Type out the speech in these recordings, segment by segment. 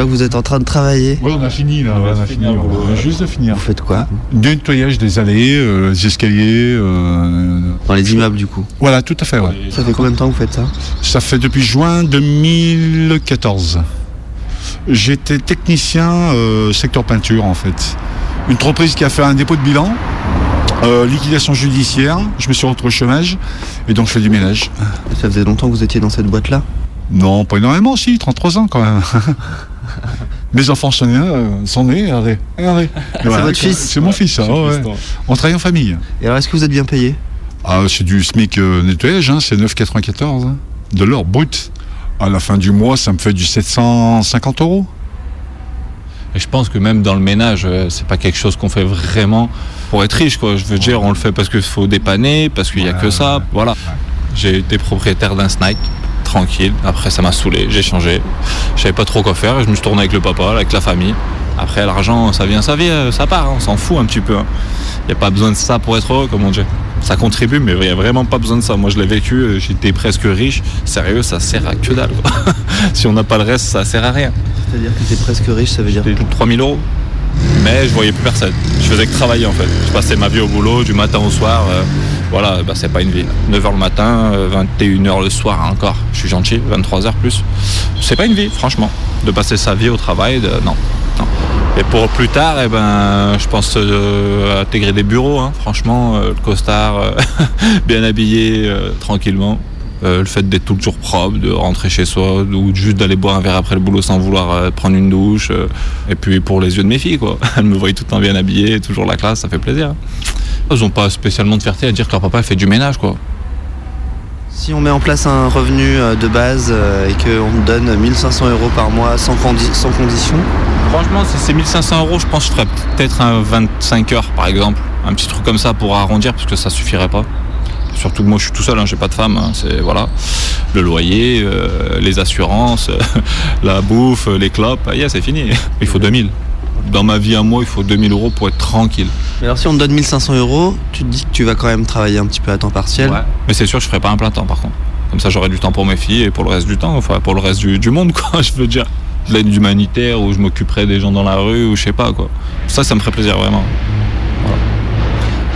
vois que vous êtes en train de travailler. Oui, on a fini là, on a fini. On juste de finir. Vous faites quoi Nettoyage des allées, euh, des escaliers. euh, Dans les immeubles du coup. Voilà, tout à fait. ouais. Ça fait combien de temps que vous faites ça Ça fait depuis juin 2014. J'étais technicien euh, secteur peinture en fait. Une entreprise qui a fait un dépôt de bilan, euh, liquidation judiciaire, je me suis retrouvé au chômage et donc je fais du ménage. Ça faisait longtemps que vous étiez dans cette boîte-là Non, pas énormément, si, 33 ans quand même. Mes enfants sont nés, euh, sont nés regardez, regardez. Voilà, votre fils C'est mon fils, ça, ouais, ouais. On travaille en famille. Et alors est-ce que vous êtes bien payé? Ah, c'est du SMIC euh, nettoyage, hein, c'est 9,94 hein, de l'or brut. À la fin du mois, ça me fait du 750 euros. Et je pense que même dans le ménage, euh, c'est pas quelque chose qu'on fait vraiment pour être riche, quoi. Je veux dire, on le fait parce qu'il faut dépanner, parce qu'il y a que ça. Voilà. J'ai été propriétaire d'un snack, tranquille. Après, ça m'a saoulé, j'ai changé. Je savais pas trop quoi faire je me suis tourné avec le papa, avec la famille. Après, l'argent, ça vient, ça vient, ça part, hein, on s'en fout un petit peu. Il n'y a pas besoin de ça pour être heureux, comme on dit. Ça contribue, mais il n'y a vraiment pas besoin de ça. Moi, je l'ai vécu, euh, j'étais presque riche. Sérieux, ça sert à que dalle. quoi. si on n'a pas le reste, ça sert à rien. C'est-à-dire que t'es presque riche, ça veut dire J'ai plus de 3000 euros. Mais je voyais plus personne. Je faisais que travailler en fait. Je passais ma vie au boulot du matin au soir. euh, voilà, bah, c'est pas une vie. 9h le matin, euh, 21h le soir hein, encore. Je suis gentil, 23h plus. C'est pas une vie, franchement. De passer sa vie au travail, non. Et pour plus tard, eh ben, je pense euh, intégrer des bureaux. hein. Franchement, euh, le costard, euh, bien habillé, euh, tranquillement. Euh, le fait d'être toujours propre, de rentrer chez soi, ou juste d'aller boire un verre après le boulot sans vouloir euh, prendre une douche. euh, et puis pour les yeux de mes filles, quoi. Elles me voient tout le temps bien habillé, toujours la classe, ça fait plaisir. Elles n'ont pas spécialement de fierté à dire que leur papa fait du ménage, quoi. Si on met en place un revenu de base et qu'on donne 1500 euros par mois sans, condi- sans condition, Franchement, si c'est 1500 euros, je pense que je ferais peut-être un 25 heures, par exemple. Un petit truc comme ça pour arrondir, parce que ça suffirait pas. Surtout que moi, je suis tout seul, hein, j'ai pas de femme. hein, c'est voilà, le loyer, euh, les assurances, la bouffe, les clopes. Ah, yeah, c'est fini. Il faut 2000. Dans ma vie à moi, il faut 2000 euros pour être tranquille. Mais alors si on te donne 1500 euros, tu te dis que tu vas quand même travailler un petit peu à temps partiel. Ouais. Mais c'est sûr, je ferai pas un plein temps, par contre. Comme ça, j'aurai du temps pour mes filles et pour le reste du temps, enfin pour le reste du, du monde, quoi. Je veux dire, de l'aide humanitaire ou je m'occuperai des gens dans la rue ou je sais pas, quoi. Ça, ça me ferait plaisir vraiment. Voilà.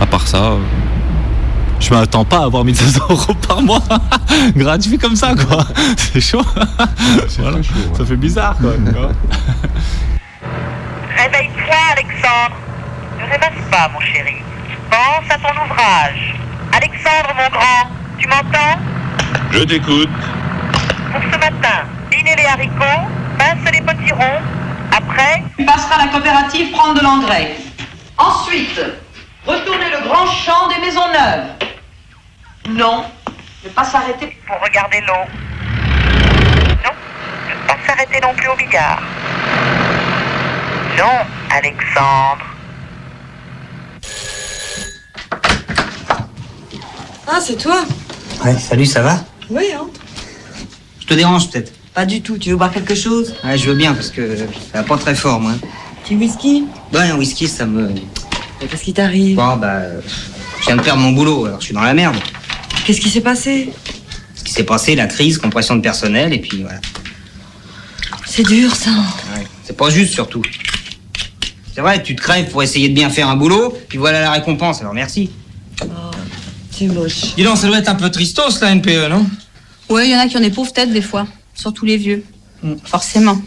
À part ça, euh, je m'attends pas à avoir 1500 euros par mois gratuit comme ça, quoi. C'est chaud. Voilà. Ça fait bizarre, quoi. tu vois. Réveille-toi, Alexandre. Ne rêvasse pas, mon chéri. Pense à ton ouvrage. Alexandre, mon grand, tu m'entends? Je t'écoute. Pour ce matin, dîner les haricots, pince les potirons. Après, Tu passeras à la coopérative prendre de l'engrais. Ensuite, retourner le grand champ des maisons neuves. Non, ne pas s'arrêter. pour regarder l'eau. Non, ne pas s'arrêter non plus au billard. Non, Alexandre. Ah, c'est toi Ouais, salut, ça va? Oui, hein Je te dérange peut-être? Pas du tout. Tu veux boire quelque chose? Ouais, je veux bien parce que ça va pas très fort, moi. Petit whisky? Ouais, un whisky, ça me. Mais Qu'est-ce qui t'arrive? Bon, bah. Je viens de perdre mon boulot, alors je suis dans la merde. Qu'est-ce qui s'est passé Ce qui s'est passé, la crise, compression de personnel, et puis voilà. C'est dur, ça. Ouais, C'est pas juste surtout. C'est vrai, tu te crèves pour essayer de bien faire un boulot, puis voilà la récompense, alors merci. C'est moche. Dis donc, ça doit être un peu tristos, la NPE, non? Ouais, il y en a qui ont des pauvres têtes des fois, surtout les vieux. Forcément.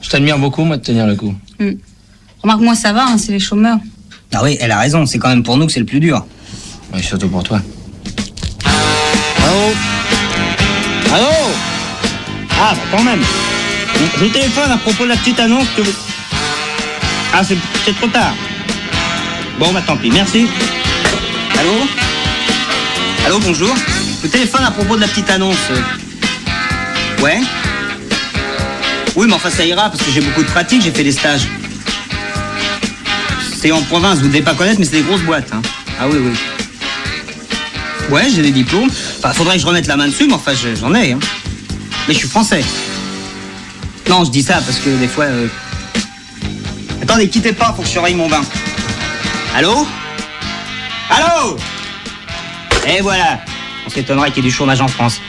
Je t'admire beaucoup, moi, de tenir le coup. Remarque, moi ça va, hein, c'est les chômeurs. Ah oui, elle a raison, c'est quand même pour nous que c'est le plus dur. Oui, surtout pour toi. Allô Allô Ah, bah quand même. Je téléphone à propos de la petite annonce que vous... Ah, c'est c'est trop tard. Bon, bah tant pis, merci. Allô Allô, bonjour. Je téléphone à propos de la petite annonce. Ouais Oui, mais enfin, ça ira, parce que j'ai beaucoup de pratique, j'ai fait des stages. C'est en province, vous devez pas connaître, mais c'est des grosses boîtes. hein. Ah oui, oui. Ouais, j'ai des diplômes. Enfin, faudrait que je remette la main dessus, mais enfin, je- j'en ai. hein. Mais je suis français. Non, je dis ça parce que des fois. euh, Attendez, quittez pas, faut que je surveille mon bain. Allô? Allô? Et voilà. On s'étonnerait qu'il y ait du chômage en France.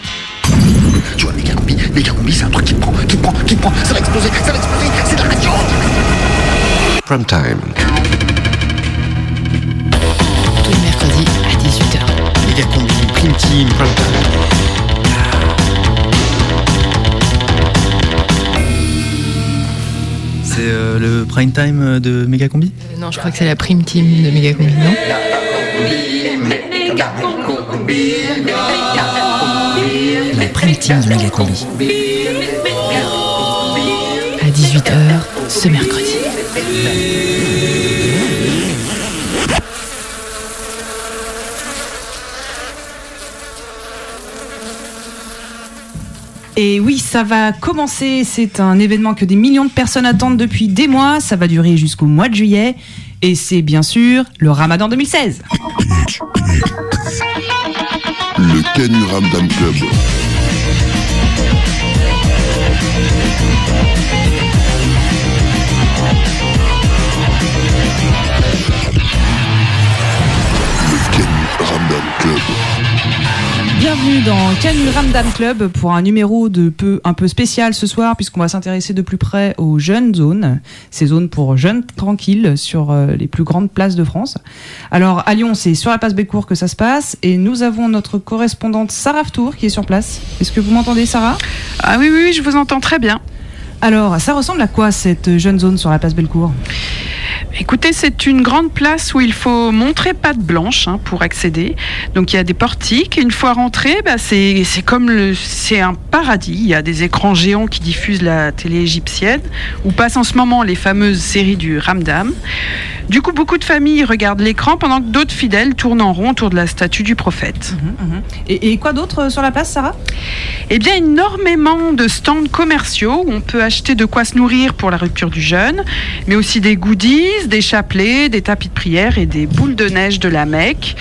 Tu vois, mes Garambi, Méga combi, c'est un truc qui te prend, qui te prend, qui te prend. Ça va exploser, ça va exploser, c'est de la radio Prime time. Combi, team, prime time. C'est euh, le prime time de Megacombi Euh, non, je crois que c'est la prime team de Megacombi, non? La prime team de Méga combi. À 18h ce mercredi. Et oui, ça va commencer. C'est un événement que des millions de personnes attendent depuis des mois. Ça va durer jusqu'au mois de juillet. Et c'est bien sûr le Ramadan 2016. Le Ramdam Club. Bienvenue dans Canu Ramdam Club pour un numéro de peu, un peu spécial ce soir puisqu'on va s'intéresser de plus près aux jeunes zones, ces zones pour jeunes tranquilles sur euh, les plus grandes places de France. Alors à Lyon, c'est sur la place Bécourt que ça se passe et nous avons notre correspondante Sarah Tour qui est sur place. Est-ce que vous m'entendez Sarah? Ah oui, oui, oui, je vous entends très bien. Alors, ça ressemble à quoi cette jeune zone sur la place Bellecour? Écoutez, c'est une grande place où il faut montrer patte blanche hein, pour accéder. Donc il y a des portiques. Une fois rentré, bah, c'est comme le, c'est un paradis. Il y a des écrans géants qui diffusent la télé égyptienne, où passent en ce moment les fameuses séries du Ramdam. Du coup, beaucoup de familles regardent l'écran pendant que d'autres fidèles tournent en rond autour de la statue du prophète. Et, et quoi d'autre euh, sur la place, Sarah? Eh bien, énormément de stands commerciaux où on peut acheter de quoi se nourrir pour la rupture du jeûne, mais aussi des goodies, des chapelets, des tapis de prière et des boules de neige de la Mecque,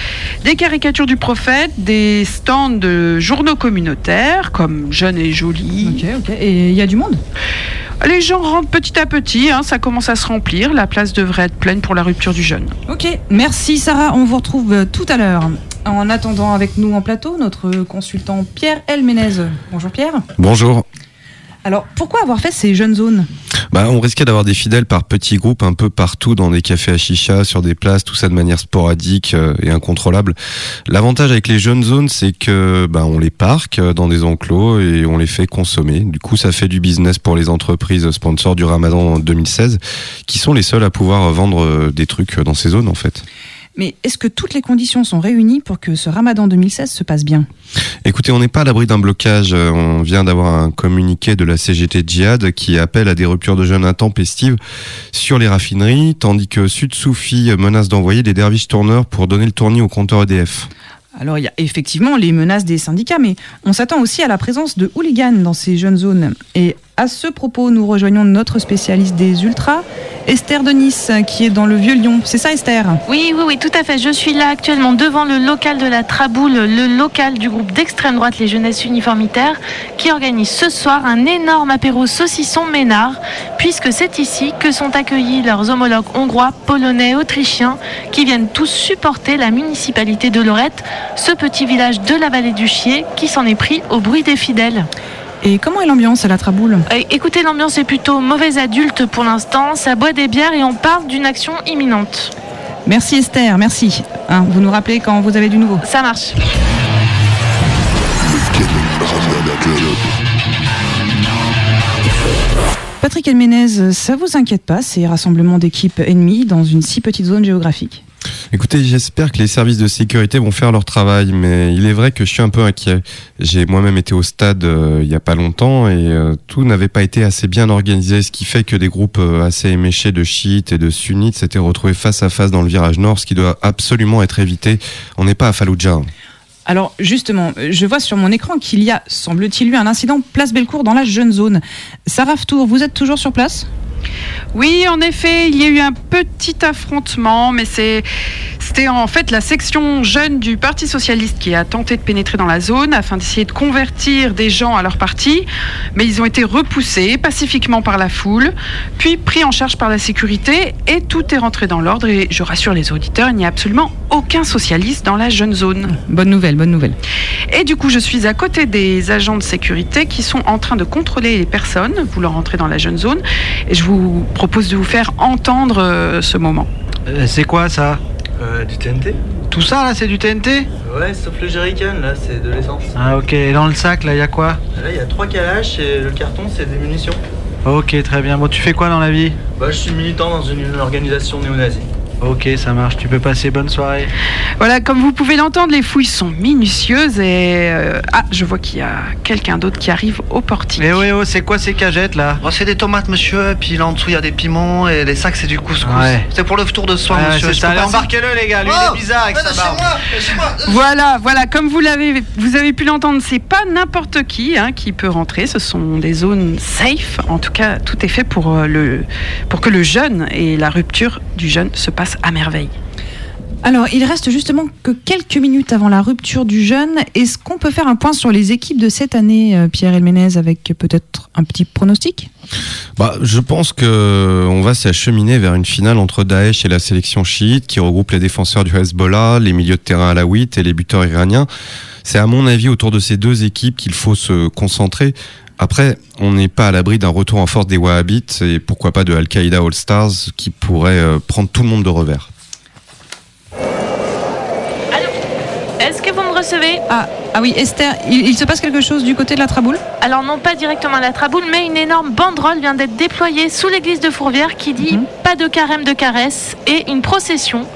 des caricatures du prophète, des stands de journaux communautaires comme Jeune et Joli. Ok, ok. Et il y a du monde? Les gens rentrent petit à petit, hein, ça commence à se remplir, la place devrait être pleine pour la rupture du jeûne. Ok, merci Sarah, on vous retrouve euh, tout à l'heure. En attendant avec nous en plateau, notre consultant Pierre Elménez. Bonjour Pierre. Bonjour. Alors, pourquoi avoir fait ces jeunes zones? Bah, on risquait d'avoir des fidèles par petits groupes un peu partout dans des cafés à chicha, sur des places, tout ça de manière sporadique euh, et incontrôlable. L'avantage avec les jeunes zones, c'est que bah, on les parque euh, dans des enclos et on les fait consommer. Du coup, ça fait du business pour les entreprises sponsors du Ramadan 2016, qui sont les seuls à pouvoir vendre euh, des trucs dans ces zones en fait. Mais est-ce que toutes les conditions sont réunies pour que ce ramadan 2016 se passe bien? Écoutez, on n'est pas à l'abri d'un blocage. Euh, On vient d'avoir un communiqué de la CGT Djihad qui appelle à des ruptures de jeûne intempestives sur les raffineries, tandis que Sud Soufi menace d'envoyer des derviches tourneurs pour donner le tournis au compteur EDF. Alors, il y a effectivement les menaces des syndicats, mais on s'attend aussi à la présence de hooligans dans ces jeunes zones. Et à ce propos, nous rejoignons notre spécialiste des ultras, Esther de Nice, qui est dans le Vieux-Lyon. C'est ça, Esther? Oui, oui, oui, tout à fait. Je suis là actuellement devant le local de la Traboule, le local du groupe d'extrême droite Les Jeunesses Uniformitaires, qui organise ce soir un énorme apéro saucisson ménard, puisque c'est ici que sont accueillis leurs homologues hongrois, polonais, autrichiens, qui viennent tous supporter la municipalité de Lorette, ce petit village de la vallée du Chier, qui s'en est pris au bruit des fidèles. Et comment est l'ambiance à la Traboule? Euh, Écoutez, l'ambiance est plutôt mauvaise adulte pour l'instant, ça boit des bières et on parle d'une action imminente. Merci Esther, merci. Hein, vous nous rappelez quand vous avez du nouveau? Ça marche. Patrick Elménez, ça vous inquiète pas, ces rassemblements d'équipes ennemies dans une si petite zone géographique? Écoutez, j'espère que les services de sécurité vont faire leur travail, mais il est vrai que je suis un peu inquiet. J'ai moi-même été au stade euh, il y a pas longtemps et euh, tout n'avait pas été assez bien organisé, ce qui fait que des groupes euh, assez éméchés de chiites et de sunnites s'étaient retrouvés face à face dans le virage nord, ce qui doit absolument être évité. On n'est pas à Fallujah. Alors justement, je vois sur mon écran qu'il y a, semble-t-il, eu un incident place Bellecour dans la jeune zone. Sarah Tour, vous êtes toujours sur place? Oui, en effet, il y a eu un petit affrontement, mais c'est c'était en fait la section jeune du Parti socialiste qui a tenté de pénétrer dans la zone afin d'essayer de convertir des gens à leur parti, mais ils ont été repoussés pacifiquement par la foule, puis pris en charge par la sécurité et tout est rentré dans l'ordre et je rassure les auditeurs, il n'y a absolument aucun socialiste dans la jeune zone. Bonne nouvelle, bonne nouvelle. Et du coup, je suis à côté des agents de sécurité qui sont en train de contrôler les personnes voulant rentrer dans la jeune zone et je vous propose de vous faire entendre euh, ce moment. Euh, c'est quoi ça? Euh, du TNT Tout ça là, c'est du TNT Ouais, sauf le jerrycan, là, c'est de l'essence. Ah ok, et dans le sac là, il y a quoi? Là, il y a trois calaches et le carton, c'est des munitions. Ok, très bien. Bon, tu fais quoi dans la vie? Bah, je suis militant dans une, une organisation néo-nazie. Ok, ça marche. Tu peux passer bonne soirée. Voilà, comme vous pouvez l'entendre, les fouilles sont minutieuses et euh, ah, je vois qu'il y a quelqu'un d'autre qui arrive au portique. Mais ouais, oh, c'est quoi ces cagettes là? Oh, c'est des tomates, monsieur, et puis là en dessous, il y a des piments, et les sacs, c'est du couscous. Ouais. C'est pour le tour de soir, Ouais, monsieur. c'est Je ça. peux Allez, passer embarquez-le, les gars. Lui, il Oh est bizarre avec sa barbe. chez moi. Voilà, voilà, comme vous l'avez, vous avez pu l'entendre, c'est pas n'importe qui hein, qui peut rentrer. Ce sont des zones safe. En tout cas, tout est fait pour euh, le, pour que le jeûne et la rupture du jeûne se à merveille. Alors, il reste justement que quelques minutes avant la rupture du jeûne. Est-ce qu'on peut faire un point sur les équipes de cette année, euh, Pierre Elménez, avec peut-être un petit pronostic? Bah, je pense que on va s'acheminer vers une finale entre Daesh et la sélection chiite qui regroupe les défenseurs du Hezbollah, les milieux de terrain alaouites et les buteurs iraniens. C'est à mon avis autour de ces deux équipes qu'il faut se concentrer. Après, on n'est pas à l'abri d'un retour en force des Wahhabites et pourquoi pas de Al-Qaïda All-Stars qui pourrait euh, prendre tout le monde de revers. Est-ce que vous me recevez? Ah, ah oui, Esther, il, il se passe quelque chose du côté de la Traboule? Alors non pas directement à la Traboule, mais une énorme banderole vient d'être déployée sous l'église de Fourvière qui dit pas de carême de caresse et une procession.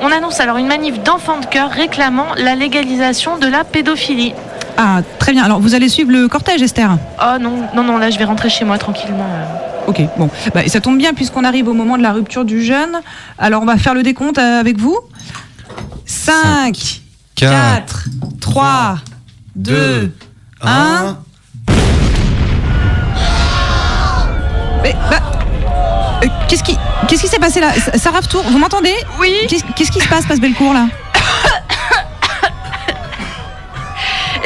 On annonce alors une manif d'enfants de cœur réclamant la légalisation de la pédophilie. Ah, très bien. Alors, vous allez suivre le cortège, Esther? Oh non, non, non, là je vais rentrer chez moi tranquillement. euh. Ok, bon. Bah, et ça tombe bien puisqu'on arrive au moment de la rupture du jeûne. Alors, on va faire le décompte euh, avec vous. 5, 4, 3, 2, 1. Mais, bah, euh, qu'est-ce qui, s'est passé là? Sa- Sarah Tour, vous m'entendez? Oui. Qu'est-ce qui se passe, passe Bellecour là?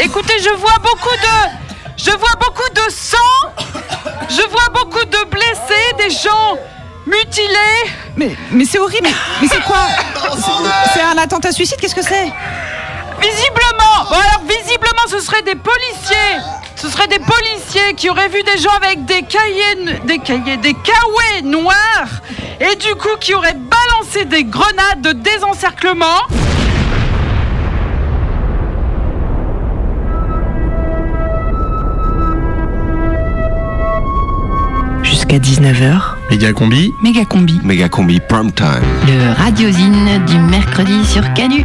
Écoutez, je vois beaucoup de, je vois beaucoup de sang, je vois beaucoup de blessés, des gens mutilés. Mais, mais c'est horrible. Mais, mais c'est quoi? C'est- un attentat suicide? Qu'est-ce que c'est? Visiblement, bon alors visiblement, ce seraient des policiers. Ce seraient des policiers qui auraient vu des gens avec des cahiers, des cahiers, des noirs, et du coup qui auraient balancé des grenades de désencerclement. Jusqu'à 19h, Méga combi. Méga combi. Méga combi prime time. le radiosine du mercredi sur Canu.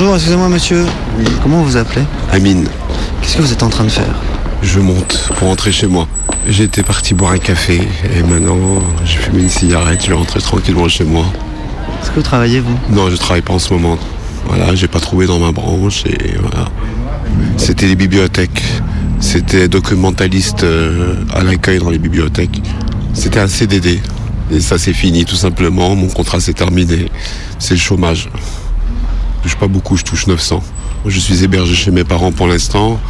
Bonjour, excusez-moi monsieur. Comment vous appelez Amine. Qu'est-ce que vous êtes en train de faire Je monte pour rentrer chez moi. J'étais parti boire un café et maintenant j'ai fumé une cigarette, je vais rentrer tranquillement chez moi. Est-ce que vous travaillez vous? Non, je travaille pas en ce moment. Voilà, j'ai pas trouvé dans ma branche et voilà. C'était les bibliothèques. C'était documentaliste euh, à l'accueil dans les bibliothèques. C'était un CDD. Et ça c'est fini tout simplement, mon contrat s'est terminé. C'est le chômage. Touche pas beaucoup, je touche 900. Je suis hébergé chez mes parents pour l'instant.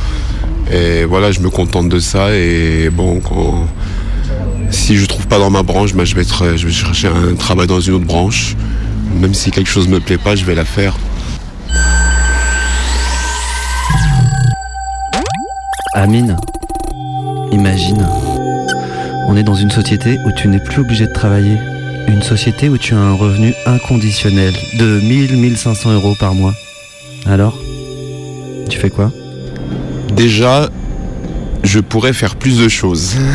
Et voilà, je me contente de ça. Et bon, si je trouve pas dans ma branche, ben, je, vais être- je vais chercher un travail dans une autre branche. Même si quelque chose me plaît pas, je vais la faire. Amine, imagine, on est dans une société où tu n'es plus obligé de travailler. Une société où tu as un revenu inconditionnel de 1000-1500 euros par mois. Alors Tu fais quoi? Déjà, je pourrais faire plus de choses.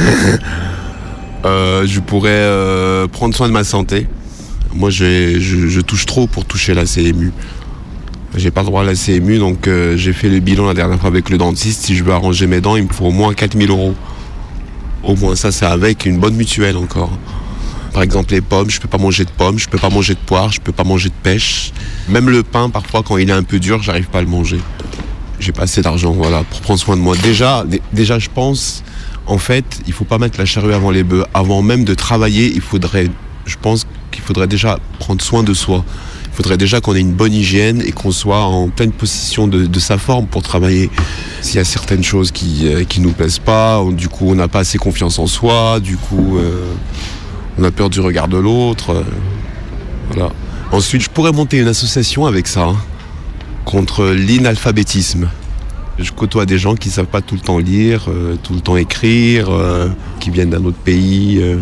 Euh, je pourrais euh, prendre soin de ma santé. Moi, je touche trop pour toucher la CMU. J'ai pas le droit à la CMU, donc euh, j'ai fait le bilan la dernière fois avec le dentiste. Si je veux arranger mes dents, il me faut au moins 4000 euros. Au moins ça, c'est avec une bonne mutuelle encore. Par exemple, les pommes, je peux pas manger de pommes, je peux pas manger de poires, je peux pas manger de pêche. Même le pain, parfois, quand il est un peu dur, j'arrive pas à le manger. J'ai pas assez d'argent, voilà, pour prendre soin de moi. Déjà, dé- déjà, je pense, en fait, il faut pas mettre la charrue avant les bœufs. Avant même de travailler, il faudrait, je pense qu'il faudrait déjà prendre soin de soi. Il faudrait déjà qu'on ait une bonne hygiène et qu'on soit en pleine possession de, sa forme pour travailler. S'il y a certaines choses qui, euh, qui nous plaisent pas, du coup, on n'a pas assez confiance en soi, du coup, euh, on a peur du regard de l'autre. euh, voilà. Ensuite, je pourrais monter une association avec ça, hein, contre l'inalphabétisme. Je côtoie des gens qui savent pas tout le temps lire, euh, tout le temps écrire, euh, qui viennent d'un autre pays. euh,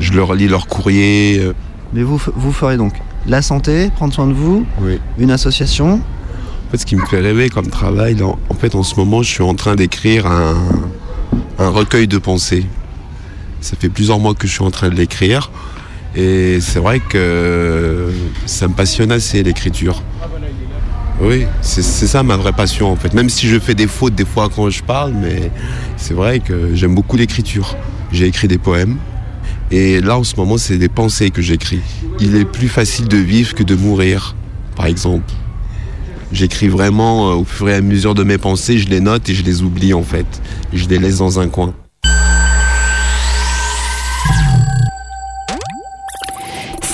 je leur lis leur courrier. Mais vous, ferez donc la santé, prendre soin de vous, une association. En fait, ce qui me fait rêver comme travail, en fait, en ce moment, je suis en train d'écrire un, un recueil de pensées. Ça fait plusieurs mois que je suis en train de l'écrire. Et c'est vrai que ça me passionne assez, l'écriture. Oui, c'est ça ma vraie passion, en fait. Même si je fais des fautes des fois quand je parle, mais c'est vrai que j'aime beaucoup l'écriture. J'ai écrit des poèmes. Et là, en ce moment, c'est des pensées que j'écris. Il est plus facile de vivre que de mourir, par exemple. J'écris vraiment euh, au fur et à mesure de mes pensées, je les note et je les oublie en fait. Je les laisse dans un coin.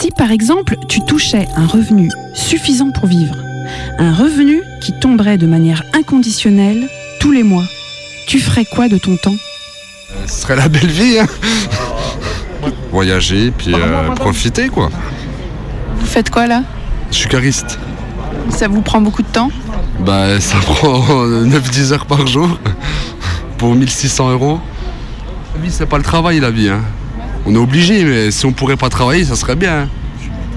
Si par exemple tu touchais un revenu suffisant pour vivre, un revenu qui tomberait de manière inconditionnelle tous les mois, tu ferais quoi de ton temps? Ce serait la belle vie, hein Voyager, puis euh, profiter, quoi. Vous faites quoi là? Je suis cariste. Ça vous prend beaucoup de temps? Bah, ça prend 9-10 heures par jour pour 1600 euros. La vie, c'est pas le travail, la vie. Hein. On est obligé, mais si on pourrait pas travailler, ça serait bien. hein.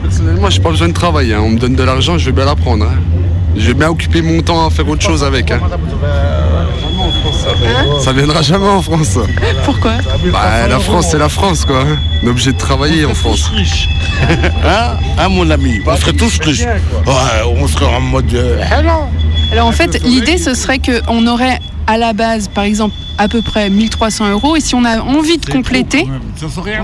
Personnellement, j'ai pas besoin de travail. hein. On me donne de l'argent, je vais bien la prendre. hein. Je vais bien occuper mon temps à faire autre chose avec. hein. Ça viendra jamais en France. Pourquoi Bah, la France, c'est la France, quoi. On est obligé de travailler en France. Hein, hein, mon ami On serait tous riches. Ouais, on serait en mode. euh, Alors en fait, l'idée ce serait qu'on aurait à la base, par exemple, à peu près 1300 euros, et si on a envie de compléter, Ça serait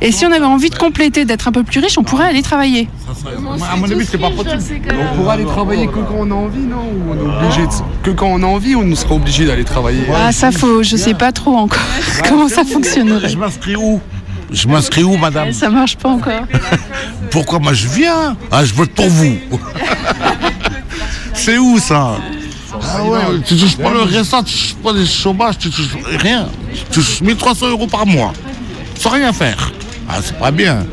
et si on avait envie de compléter, d'être un peu plus riche, on pourrait aller travailler. À mon avis, c'est pas possible. On pourra aller travailler que quand on a envie, non? Ou on est obligé de- Que quand on a envie, on sera obligé d'aller travailler. Ah ça faut, je sais pas trop encore comment ça fonctionnerait. Je m'inscris où? Je m'inscris où, madame? Ça marche pas encore. Pourquoi? Moi je viens. Ah, je vote pour vous. C'est où ça? Ah ouais, tu touches pas le RSA, tu touches pas les chômages, tu touches rien. Tu touches 1300 euros par mois. Sans rien faire. Ah, c'est pas bien.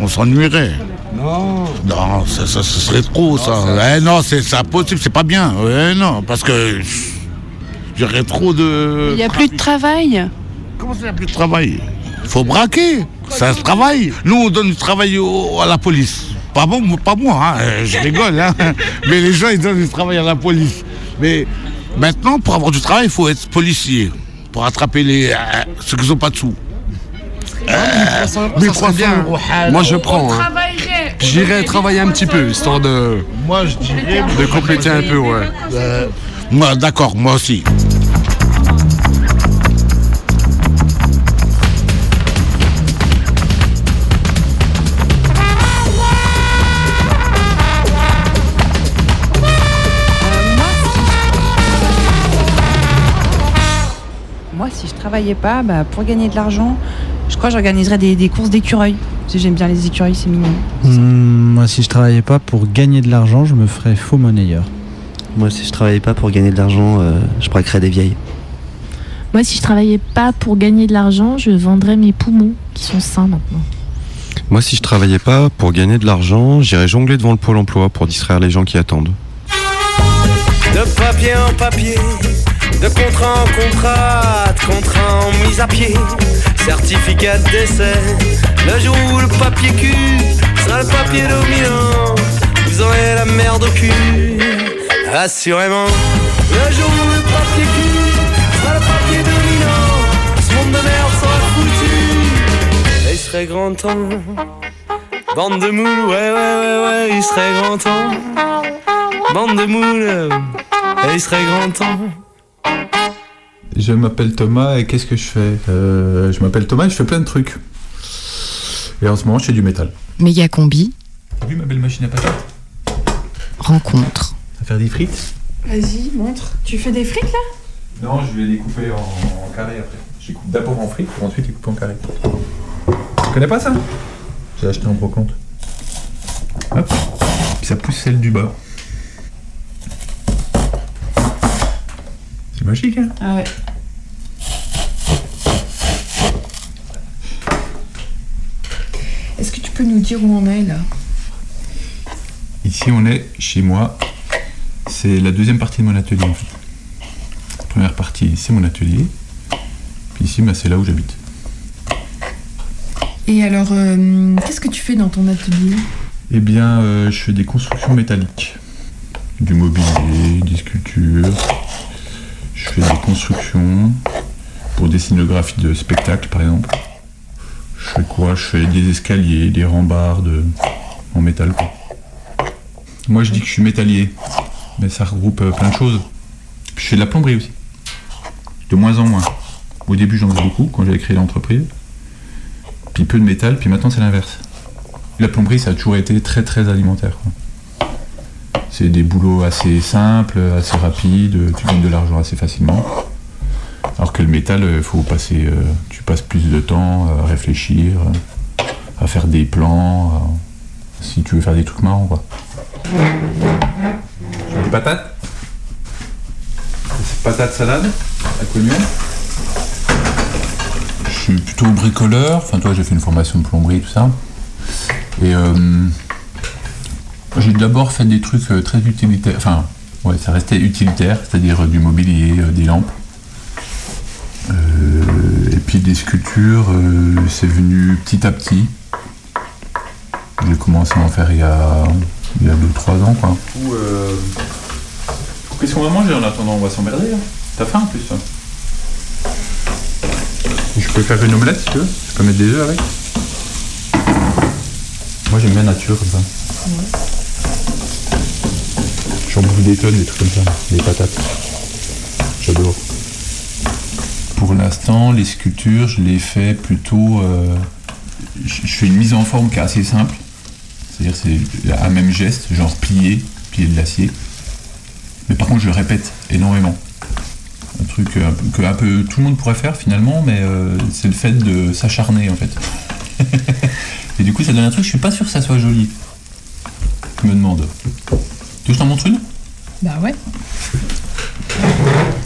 On s'ennuierait. Non. Non, ça, ça, ce serait trop, ça. Eh non, c'est c'est impossible, c'est pas bien. Ouais, non, parce que j'aurais trop de. Il n'y a plus de travail. Comment ça, il n'y a plus de travail? Il faut braquer. Ça se travaille. Nous, on donne du travail au- à la police. Pas, bon, pas moi, hein, je rigole. hein. Mais les gens, ils donnent du travail à la police. Mais maintenant, pour avoir du travail, il faut être policier. Pour attraper les, euh, ceux qui n'ont pas de sous. Euh, 1300 bien. euros. Moi, je prends. hein. J'irai travailler un petit peu, histoire de. Moi, je dirais. De compléter un peu, ouais. Euh, moi, d'accord, moi aussi. Travaillais pas, bah, pour gagner de l'argent, je crois que j'organiserais des, des courses d'écureuils. Parce que j'aime bien les écureuils, c'est mignon. Hmm, moi, si je travaillais pas pour gagner de l'argent, je me ferais faux monnayeur. Moi, si je travaillais pas pour gagner de l'argent, euh, je braquerais des vieilles. Moi, si je travaillais pas pour gagner de l'argent, je vendrais mes poumons, qui sont sains maintenant. Moi, si je travaillais pas pour gagner de l'argent, j'irais jongler devant le pôle emploi pour distraire les gens qui attendent. De papier en papier, de contrat en contrat, contrat en mise à pied, certificat de décès. Le jour où le papier cul sera le papier dominant, vous aurez la merde au cul, assurément. Le jour où le papier cul sera le papier dominant, ce monde de merde sera foutu. Et il serait grand temps, bande de moules, ouais, ouais, ouais, ouais, il serait grand temps. Bande de moules, et il serait grand temps. Je m'appelle Thomas et qu'est-ce que je fais Euh, Je m'appelle Thomas et je fais plein de trucs. Et en ce moment, je fais du métal. Méga combi, T'as vu ma belle machine à patates? Rencontre. À faire des frites? Vas-y, montre. Tu fais des frites là? Non, je vais les couper en, en carré après. Je les coupe d'abord en frites pour ensuite les couper en carré. Tu connais pas ça? J'ai acheté en brocante. Hop. Puis ça pousse celle du bas. C'est magique, hein Ah ouais. Est-ce que tu peux nous dire où on est là? Ici, on est chez moi. C'est la deuxième partie de mon atelier, en fait. La première partie, c'est mon atelier. Puis ici, bah, c'est là où j'habite. Et alors, euh, qu'est-ce que tu fais dans ton atelier? Eh bien, euh, je fais des constructions métalliques. Du mobilier, des sculptures. Fais des constructions pour des scénographies de spectacles, par exemple. Je fais quoi? Je fais des escaliers, des rambardes en métal. Moi, je dis que je suis métallier, mais ça regroupe euh, plein de choses. Je fais de la plomberie aussi. De moins en moins. Au début, j'en faisais beaucoup quand j'avais créé l'entreprise. Puis peu de métal, puis maintenant, c'est l'inverse. La plomberie, ça a toujours été très très alimentaire. C'est des boulots assez simples, assez rapides, tu gagnes de l'argent assez facilement. Alors que le métal, il faut passer, euh, tu passes plus de temps à réfléchir, euh, à faire des plans, si tu veux faire des trucs marrants. Quoi. Des patates? Patates salade, à cognon. Je suis plutôt bricoleur. Enfin, toi, j'ai fait une formation de plomberie, tout ça. Et euh, j'ai d'abord fait des trucs euh, très utilitaires. Enfin, ouais, ça restait utilitaire, c'est-à-dire euh, du mobilier, euh, des lampes. Euh, et puis des sculptures, euh, c'est venu petit à petit. J'ai commencé à en faire il y a, il y a 2-3 ans, quoi. Qu'est-ce qu'on va manger en attendant? On va s'emmerder. hein. T'as faim en plus Je peux faire une omelette si tu veux. Je peux mettre des œufs avec. Moi j'aime bien nature comme ça. J'en bouffe des tonnes, des trucs comme ça, des patates. J'adore. Pour l'instant, les sculptures, je les fais plutôt. euh, je fais une mise en forme qui est assez simple. C'est-à-dire c'est un même geste, genre plier, plier de l'acier. Mais par contre, je répète énormément. Un truc euh, que un peu tout le monde pourrait faire finalement, mais euh, c'est le fait de s'acharner en fait. Et du coup, ça donne un truc, je suis pas sûr que ça soit joli. Je me demande. Tu veux que je t'en montre une? Bah ouais.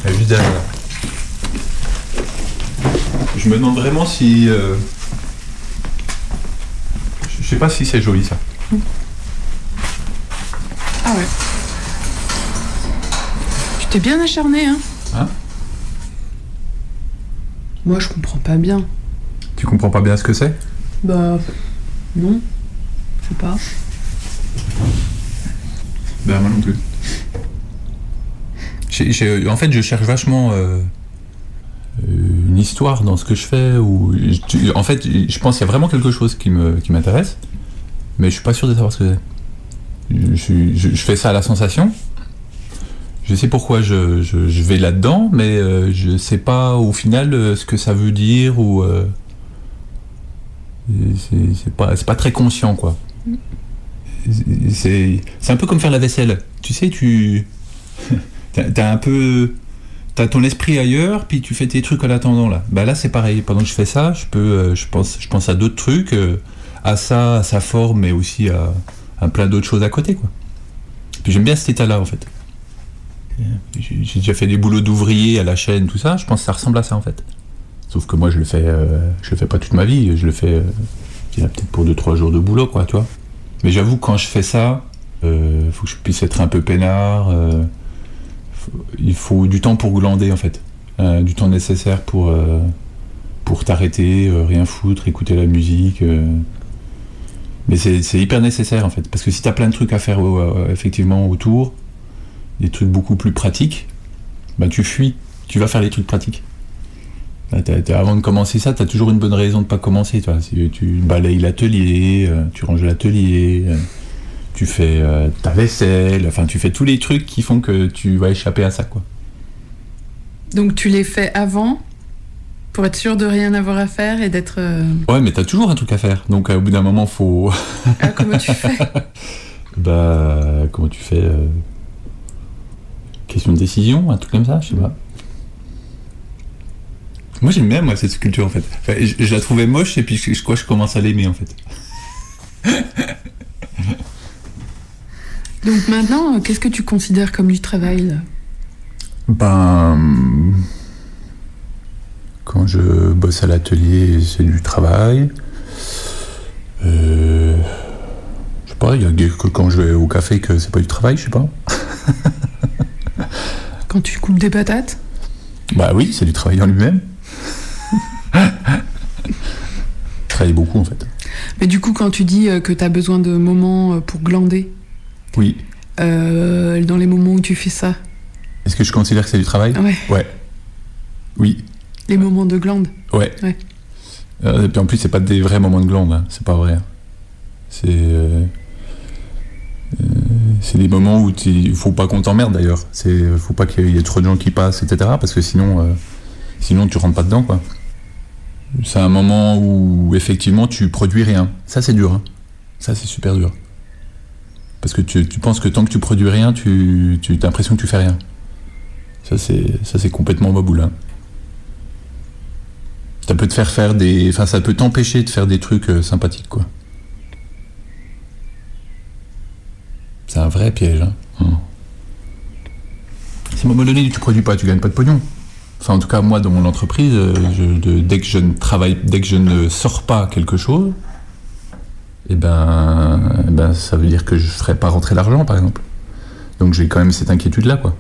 Elle est juste derrière là. Je me demande vraiment si. euh, Je je sais pas si c'est joli ça. Ah ouais. Tu t'es bien acharné, hein? Hein? Moi, je comprends pas bien. Tu comprends pas bien ce que c'est? Bah, non. Je sais pas. Ben moi non plus. En fait, je cherche vachement euh, euh, une histoire dans ce que je fais. Ou, je- en fait, je pense qu'il y a vraiment quelque chose qui me- qui m'intéresse. mais je suis pas sûr de savoir ce que c'est. Je, je- fais ça à la sensation. Je sais pourquoi je, vais là-dedans, mais euh, je sais pas au final ce que ça veut dire ou. c'est pas, c'est pas très conscient quoi. C'est c'est un peu comme faire la vaisselle. Tu sais, tu. T'as un peu. T'as ton esprit ailleurs, puis tu fais tes trucs en attendant là. Bah là c'est pareil. Pendant que je fais ça, je peux, euh, je pense, je pense à d'autres trucs, euh, à ça, à sa forme, mais aussi à, à plein d'autres choses à côté quoi. Puis j'aime bien cet état-là en fait. J'ai déjà fait des boulots d'ouvrier à la chaîne, tout ça. Je pense que ça ressemble à ça en fait. Sauf que moi je le fais, euh, je le fais pas toute ma vie. Je le fais, euh, peut-être pour 2-3 jours de boulot quoi, tu vois. Mais j'avoue quand je fais ça, euh, faut que je puisse être un peu peinard. euh, il faut du temps pour glander en fait, Euh, du temps nécessaire pour pour t'arrêter, rien foutre, écouter la musique. Mais c'est hyper nécessaire en fait, parce que si t'as plein de trucs à faire effectivement autour, des trucs beaucoup plus pratiques, bah tu fuis, tu vas faire les trucs pratiques. T'as- t'as- avant de commencer ça, tu as toujours une bonne raison de pas commencer. Si tu balayes l'atelier, euh, tu ranges l'atelier, euh, tu fais euh, ta vaisselle, enfin tu fais tous les trucs qui font que tu vas échapper à ça. Quoi. Donc tu les fais avant pour être sûr de rien avoir à faire et d'être. Ouais, mais tu as toujours un truc à faire. Donc euh, au bout d'un moment, faut. Ah, comment tu fais? Bah, comment tu fais euh, Question de décision, un truc comme ça, je sais pas. Moi j'aime bien moi cette sculpture en fait. Enfin, je, je la trouvais moche et puis je, je crois que je commence à l'aimer en fait. Donc maintenant, euh, qu'est-ce que tu considères comme du travail là? Ben. Quand je bosse à l'atelier, c'est du travail. Euh, je sais pas, il y a que quand je vais au café que c'est pas du travail, je sais pas. Quand tu coupes des patates? Bah oui, c'est du travail en lui-même. Travaille beaucoup en fait. Mais du coup, quand tu dis euh, que tu as besoin de moments euh, pour glander, Oui. euh, dans les moments où tu fais ça, Est-ce que je considère que c'est du travail? Ouais. Ouais. Oui. les moments de glande Ouais. Ouais. Euh, et puis en plus, c'est pas des vrais moments de glande, hein. c'est pas vrai. hein. C'est. euh, c'est des moments où il faut pas qu'on t'emmerde d'ailleurs. C'est faut pas qu'il y ait trop de gens qui passent, etc. Parce que sinon, sinon tu rentres pas dedans quoi. C'est un moment où effectivement tu produis rien. Ça c'est dur. hein. Ça c'est super dur. Parce que tu, tu penses que tant que tu produis rien, tu, tu as l'impression que tu fais rien. Ça c'est complètement baboule. hein. Ça peut te faire faire des. Enfin, ça peut t'empêcher de faire des trucs euh, sympathiques, quoi. C'est un vrai piège. Si à un moment donné tu produis pas, tu gagnes pas de pognon. Enfin, en tout cas, moi, dans mon entreprise, euh, je- de- dès que je ne travaille, dès que je ne sors pas quelque chose, eh ben, eh ben, ça veut dire que je ferai pas rentrer l'argent, par exemple. Donc j'ai quand même cette inquiétude-là, quoi.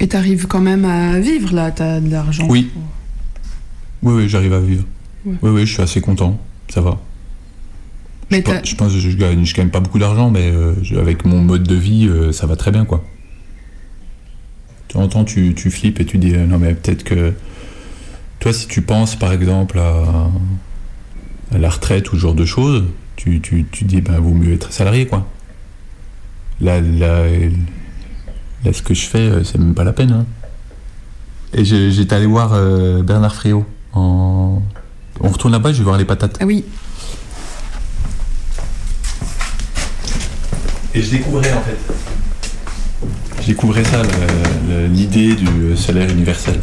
et t'arrives quand même à vivre là, t'as de l'argent. Oui. Oui, oui, j'arrive à vivre. Ouais. Oui, oui, je suis assez content. Ça va. Mais je, pense- je pense que je gagne, je gagne pas beaucoup d'argent, mais euh, je- avec mon mode de vie, euh, ça va très bien, quoi. De temps en temps, tu, tu flippes et tu dis, euh, non, mais peut-être que. Toi, si tu penses, par exemple, à, à la retraite ou ce genre de choses, tu, tu, tu dis, ben, vaut mieux être salarié, quoi. Là, là, là, ce que je fais, euh, c'est même pas la peine, hein. Et j'étais allé voir euh, Bernard Friot. En... On retourne là-bas, je vais voir les patates. Ah oui. Et je découvrais en fait. Je découvrais ça, l'idée du salaire universel.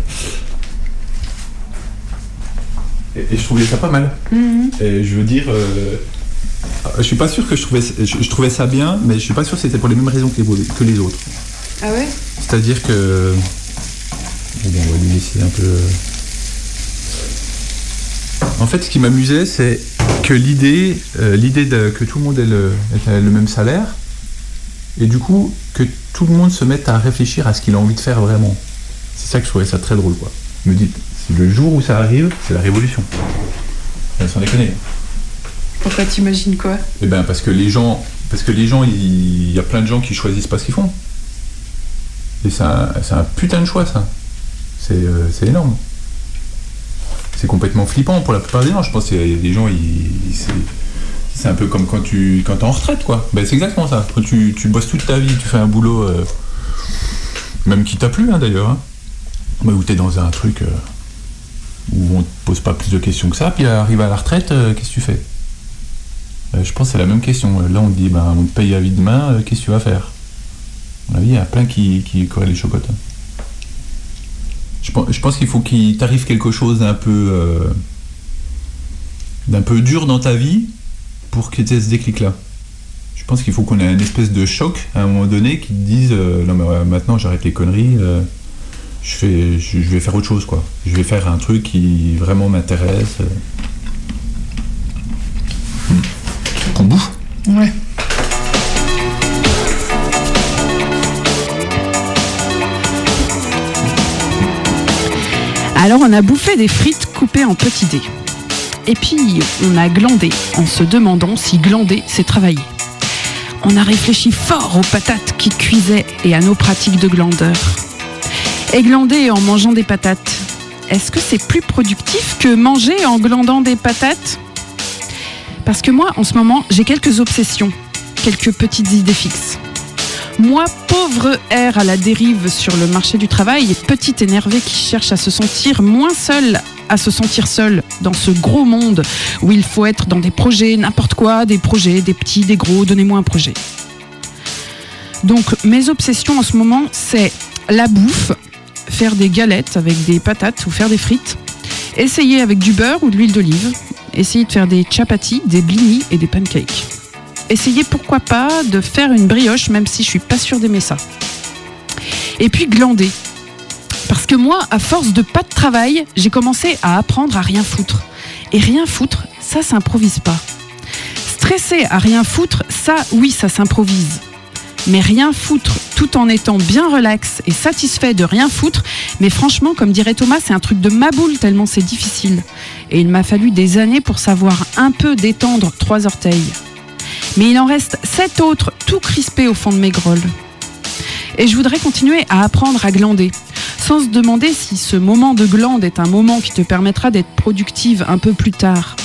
Et, et je trouvais ça pas mal. Mhm. Et je veux dire, euh, je suis pas sûr que je trouvais, je, je trouvais ça bien, mais je suis pas sûr que c'était pour les mêmes raisons que les, que les autres. Ah ouais? C'est-à-dire que. Bon, on va lui laisser un peu. euh. En fait, ce qui m'amusait, c'est que l'idée, euh, l'idée que tout le monde ait le, ait le même salaire, et du coup, que tout le monde se mette à réfléchir à ce qu'il a envie de faire vraiment. C'est ça que je trouvais ça très drôle, quoi. Je me dis, le jour où ça arrive, c'est la révolution. Euh, Sans déconner. Pourquoi t'imagines quoi? Eh ben parce que les gens, parce que les gens, il y a plein de gens qui choisissent pas ce qu'ils font. Et c'est un, c'est un putain de choix ça. C'est euh, c'est énorme. c'est complètement flippant pour la plupart des gens. Je pense qu'il y a des gens, ils, c'est, c'est un peu comme quand tu quand es en retraite, quoi. Ben, c'est exactement ça. Tu, tu bosses toute ta vie, tu fais un boulot, euh, même qui t'a plu, hein, d'ailleurs, hein. Mais où tu es dans un truc euh, où on te pose pas plus de questions que ça, puis arrive à la retraite, euh, qu'est-ce que tu fais? Je pense que c'est la même question. Là, on te dit, ben, on te paye à vie demain, qu'est-ce que tu vas faire? À mon avis, il y a plein qui, qui les chocottes. hein. Je pense, je pense qu'il faut qu'il t'arrive quelque chose d'un peu, d'un peu dur dans ta vie pour que tu aies ce déclic-là. Je pense qu'il faut qu'on ait une espèce de choc à un moment donné qui te dise euh, non mais maintenant j'arrête les conneries, euh, je, fais, je, vais faire autre chose quoi. Je vais faire un truc qui vraiment m'intéresse. euh. Hmm. Qu'on bouffe? Ouais. Alors on a bouffé des frites coupées en petits dés. Et puis on a glandé en se demandant si glander c'est travailler. On a réfléchi fort aux patates qui cuisaient et à nos pratiques de glandeur. Et glander en mangeant des patates, est-ce que c'est plus productif que manger en glandant des patates? Parce que moi, en ce moment, j'ai quelques obsessions, quelques petites idées fixes. Moi, pauvre air à la dérive sur le marché du travail, petite énervée qui cherche à se sentir moins seule, à se sentir seule dans ce gros monde où il faut être dans des projets, n'importe quoi, des projets, des petits, des gros, donnez-moi un projet. Donc mes obsessions en ce moment, c'est la bouffe, faire des galettes avec des patates ou faire des frites, essayer avec du beurre ou de l'huile d'olive, essayer de faire des chapatis, des blinis et des pancakes. Essayer pourquoi pas de faire une brioche même si je suis pas sûre d'aimer ça. Et puis glander. Parce que moi, à force de pas de travail, j'ai commencé à apprendre à rien foutre. Et rien foutre, ça s'improvise pas. Stresser à rien foutre, ça, oui, ça s'improvise. Mais rien foutre tout en étant bien relax et satisfait de rien foutre, mais franchement, comme dirait Thomas, c'est un truc de maboule tellement c'est difficile. Et il m'a fallu des années pour savoir un peu détendre trois orteils. Mais il en reste sept autres tout crispés au fond de mes grolles. Et je voudrais continuer à apprendre à glander, sans se demander si ce moment de glande est un moment qui te permettra d'être productive un peu plus tard.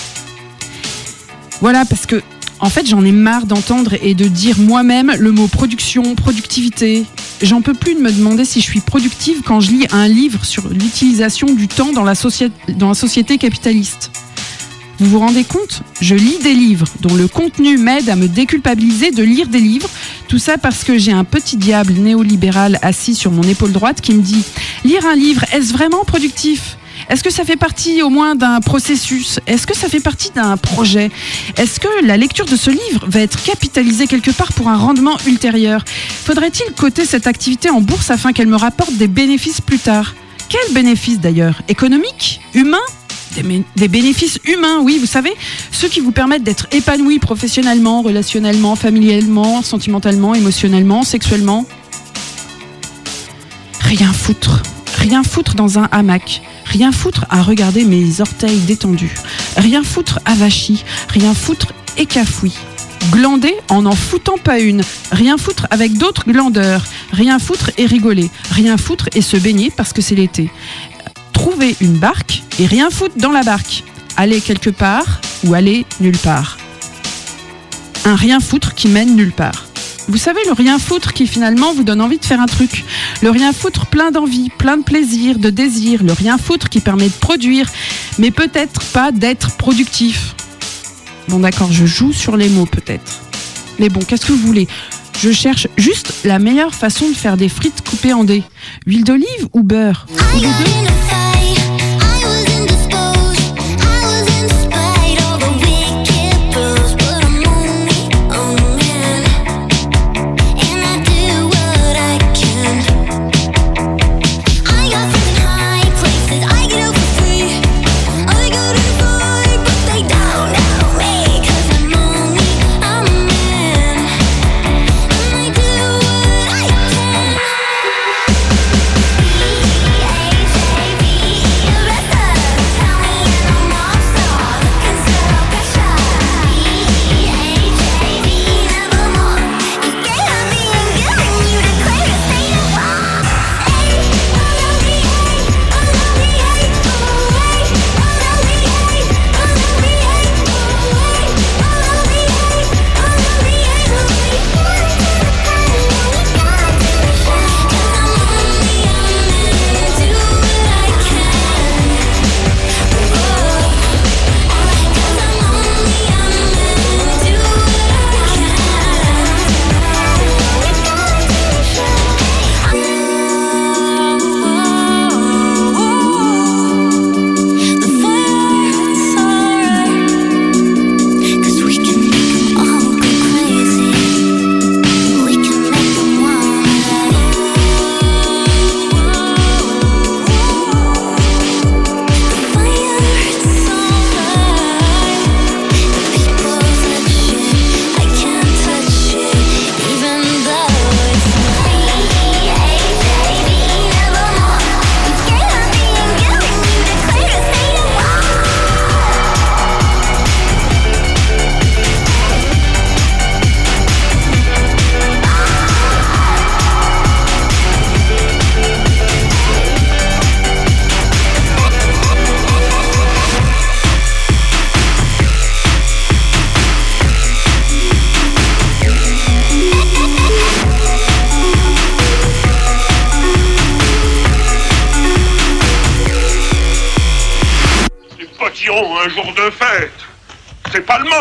Voilà, parce que en fait, j'en ai marre d'entendre et de dire moi-même le mot production, productivité. J'en peux plus de me demander si je suis productive quand je lis un livre sur l'utilisation du temps dans la, dans la société capitaliste. Vous vous rendez compte Je lis des livres dont le contenu m'aide à me déculpabiliser de lire des livres. Tout ça parce que j'ai un petit diable néolibéral assis sur mon épaule droite qui me dit Lire un livre, est-ce vraiment productif? Est-ce que ça fait partie au moins d'un processus? Est-ce que ça fait partie d'un projet? Est-ce que la lecture de ce livre va être capitalisée quelque part pour un rendement ultérieur? Faudrait-il coter cette activité en bourse afin qu'elle me rapporte des bénéfices plus tard? Quels bénéfices d'ailleurs? Économiques Humains des, bénéfices humains, oui, vous savez, ceux qui vous permettent d'être épanoui professionnellement, relationnellement, familialement, sentimentalement, émotionnellement, sexuellement. Rien foutre. Rien foutre dans un hamac. Rien foutre à regarder mes orteils détendus. Rien foutre avachi. Rien foutre écafoui. Glander en n'en foutant pas une. Rien foutre avec d'autres glandeurs. Rien foutre et rigoler. Rien foutre et se baigner parce que c'est l'été. Trouver une barque et rien foutre dans la barque. Aller quelque part ou aller nulle part. Un rien foutre qui mène nulle part. Vous savez, le rien foutre qui finalement vous donne envie de faire un truc. Le rien foutre plein d'envie, plein de plaisir, de désir. Le rien foutre qui permet de produire, mais peut-être pas d'être productif. Bon d'accord, je joue sur les mots peut-être. Mais bon, qu'est-ce que vous voulez? Je cherche juste la meilleure façon de faire des frites coupées en dés. Huile d'olive ou beurre?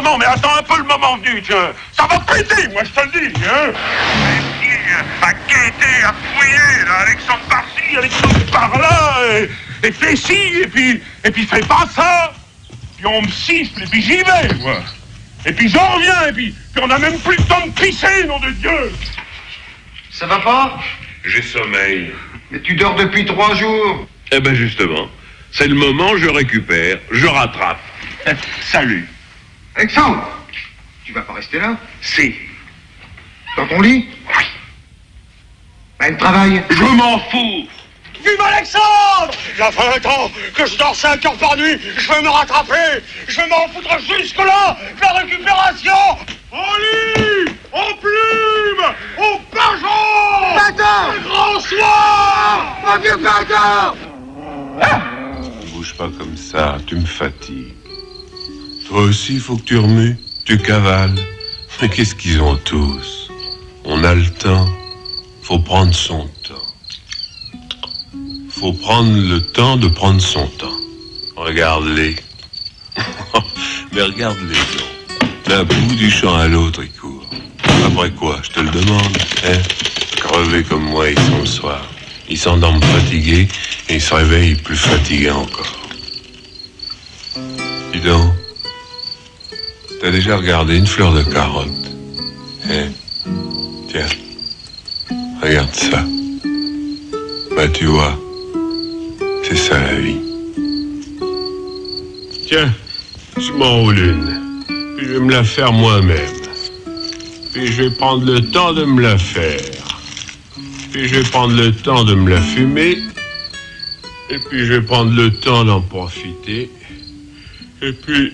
Moment, mais attends un peu le moment venu, tiens. Ça va péter, moi je te le dis, hein. À quêter, à fouiller, là, Alexandre par-ci, Alexandre par-là, et, et fais ci, et puis, et puis fais pas ça. Puis on me siffle, et puis j'y vais, moi. Et puis j'en reviens, et puis, puis on a même plus le temps de pisser, nom de Dieu. Ça va pas? J'ai sommeil. Mais tu dors depuis trois jours. Eh ben justement, c'est le moment, je récupère, je rattrape. Salut. Alexandre Tu vas pas rester là Si. Dans ton lit? Oui. Ben, le travail Je m'en fous. Vive Alexandre! Il a 20 ans que je dors 5 heures par nuit, je veux me rattraper, je veux m'en foutre jusque-là, la récupération. En lit, en plume, au pageant Bâtard Grand soir. Mon vieux bâtard Bouge pas comme ça, tu me fatigues. Toi aussi, faut que tu remues, tu cavales. Mais qu'est-ce qu'ils ont tous? On a le temps. Faut prendre son temps. Faut prendre le temps de prendre son temps. Regarde-les. Mais regarde-les donc. D'un bout du champ à l'autre, ils courent. Après quoi, je te le demande, hein? Crevés comme moi, ils sont le soir. Ils s'endorment fatigués et ils se réveillent plus fatigués encore. Dis donc, t'as déjà regardé une fleur de carotte Hein Tiens, regarde ça. Bah tu vois, c'est ça la vie. Tiens, je m'enroule une. Puis je vais me la faire moi-même. Puis je vais prendre le temps de me la faire. Puis je vais prendre le temps de me la fumer. Et puis je vais prendre le temps d'en profiter. Et puis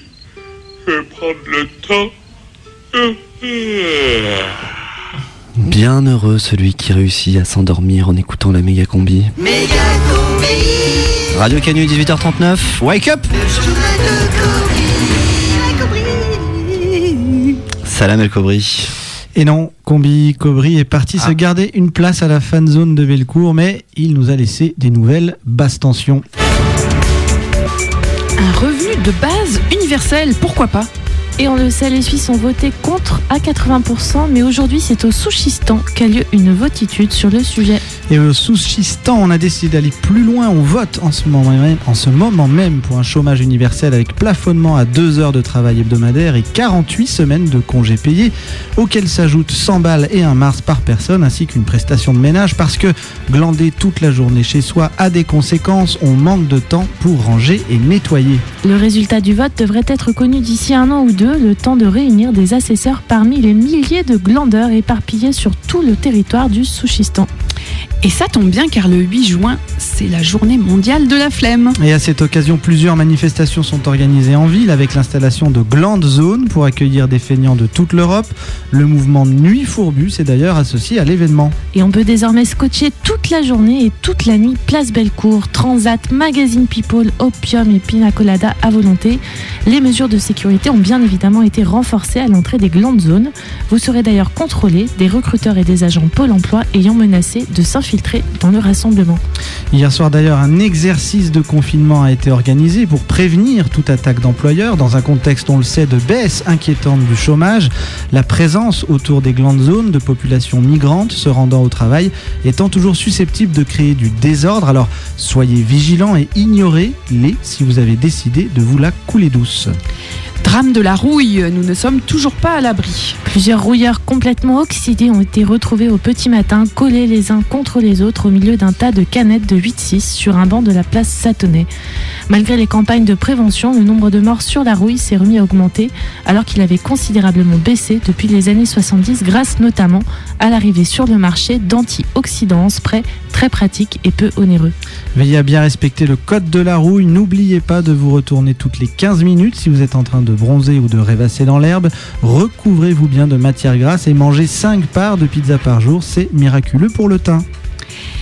je vais prendre le temps. Bien heureux celui qui réussit à s'endormir en écoutant la méga combi. Radio Canu 18h39, wake up Salam El Kobri. Et non, Combi Cobry est parti se garder une place à la fan zone de Bellecour, mais il nous a laissé des nouvelles basse tension. Un revenu de base universel, pourquoi pas? Et on le sait, les Suisses ont voté contre à 80%, mais aujourd'hui c'est au Souchistan qu'a lieu une votitude sur le sujet. Et au Souchistan, on a décidé d'aller plus loin. On vote en ce, moment même, en ce moment même pour un chômage universel avec plafonnement à 2 heures de travail hebdomadaire et 48 semaines de congés payés, auxquels s'ajoutent 100 balles et un mars par personne, ainsi qu'une prestation de ménage, parce que glander toute la journée chez soi a des conséquences. On manque de temps pour ranger et nettoyer. Le résultat du vote devrait être connu d'ici un an ou deux, le temps de réunir des assesseurs parmi les milliers de glandeurs éparpillés sur tout le territoire du Souchistan. Et ça tombe bien car le 8 juin, c'est la journée mondiale de la flemme. Et à cette occasion, plusieurs manifestations sont organisées en ville avec l'installation de glandes zones pour accueillir des feignants de toute l'Europe. Le mouvement Nuit Fourbus est d'ailleurs associé à l'événement. Et on peut désormais scotcher toute la journée et toute la nuit Place Bellecour, Transat, Magazine People, Opium et Pina Colada à volonté. Les mesures de sécurité ont bien évidemment été renforcées à l'entrée des glandes zones. Vous serez d'ailleurs contrôlé des recruteurs et des agents Pôle emploi ayant menacé de s'infiltrer dans le rassemblement. Hier soir d'ailleurs, un exercice de confinement a été organisé pour prévenir toute attaque d'employeurs dans un contexte, on le sait, de baisse inquiétante du chômage. La présence autour des grandes zones de populations migrantes se rendant au travail étant toujours susceptible de créer du désordre. Alors soyez vigilants et ignorez-les si vous avez décidé de vous la couler douce. De la rouille, nous ne sommes toujours pas à l'abri. Plusieurs rouilleurs complètement oxydés ont été retrouvés au petit matin, collés les uns contre les autres au milieu d'un tas de canettes de 8-6 sur un banc de la place Satonnet. Malgré les campagnes de prévention, le nombre de morts sur la rouille s'est remis à augmenter alors qu'il avait considérablement baissé depuis les années 70 grâce notamment à l'arrivée sur le marché d'antioxydants spray très pratiques et peu onéreux. Veillez à bien respecter le code de la rouille. N'oubliez pas de vous retourner toutes les 15 minutes si vous êtes en train de bronzer ou de rêvasser dans l'herbe. Recouvrez-vous bien de matière grasse et mangez 5 parts de pizza par jour. C'est miraculeux pour le teint.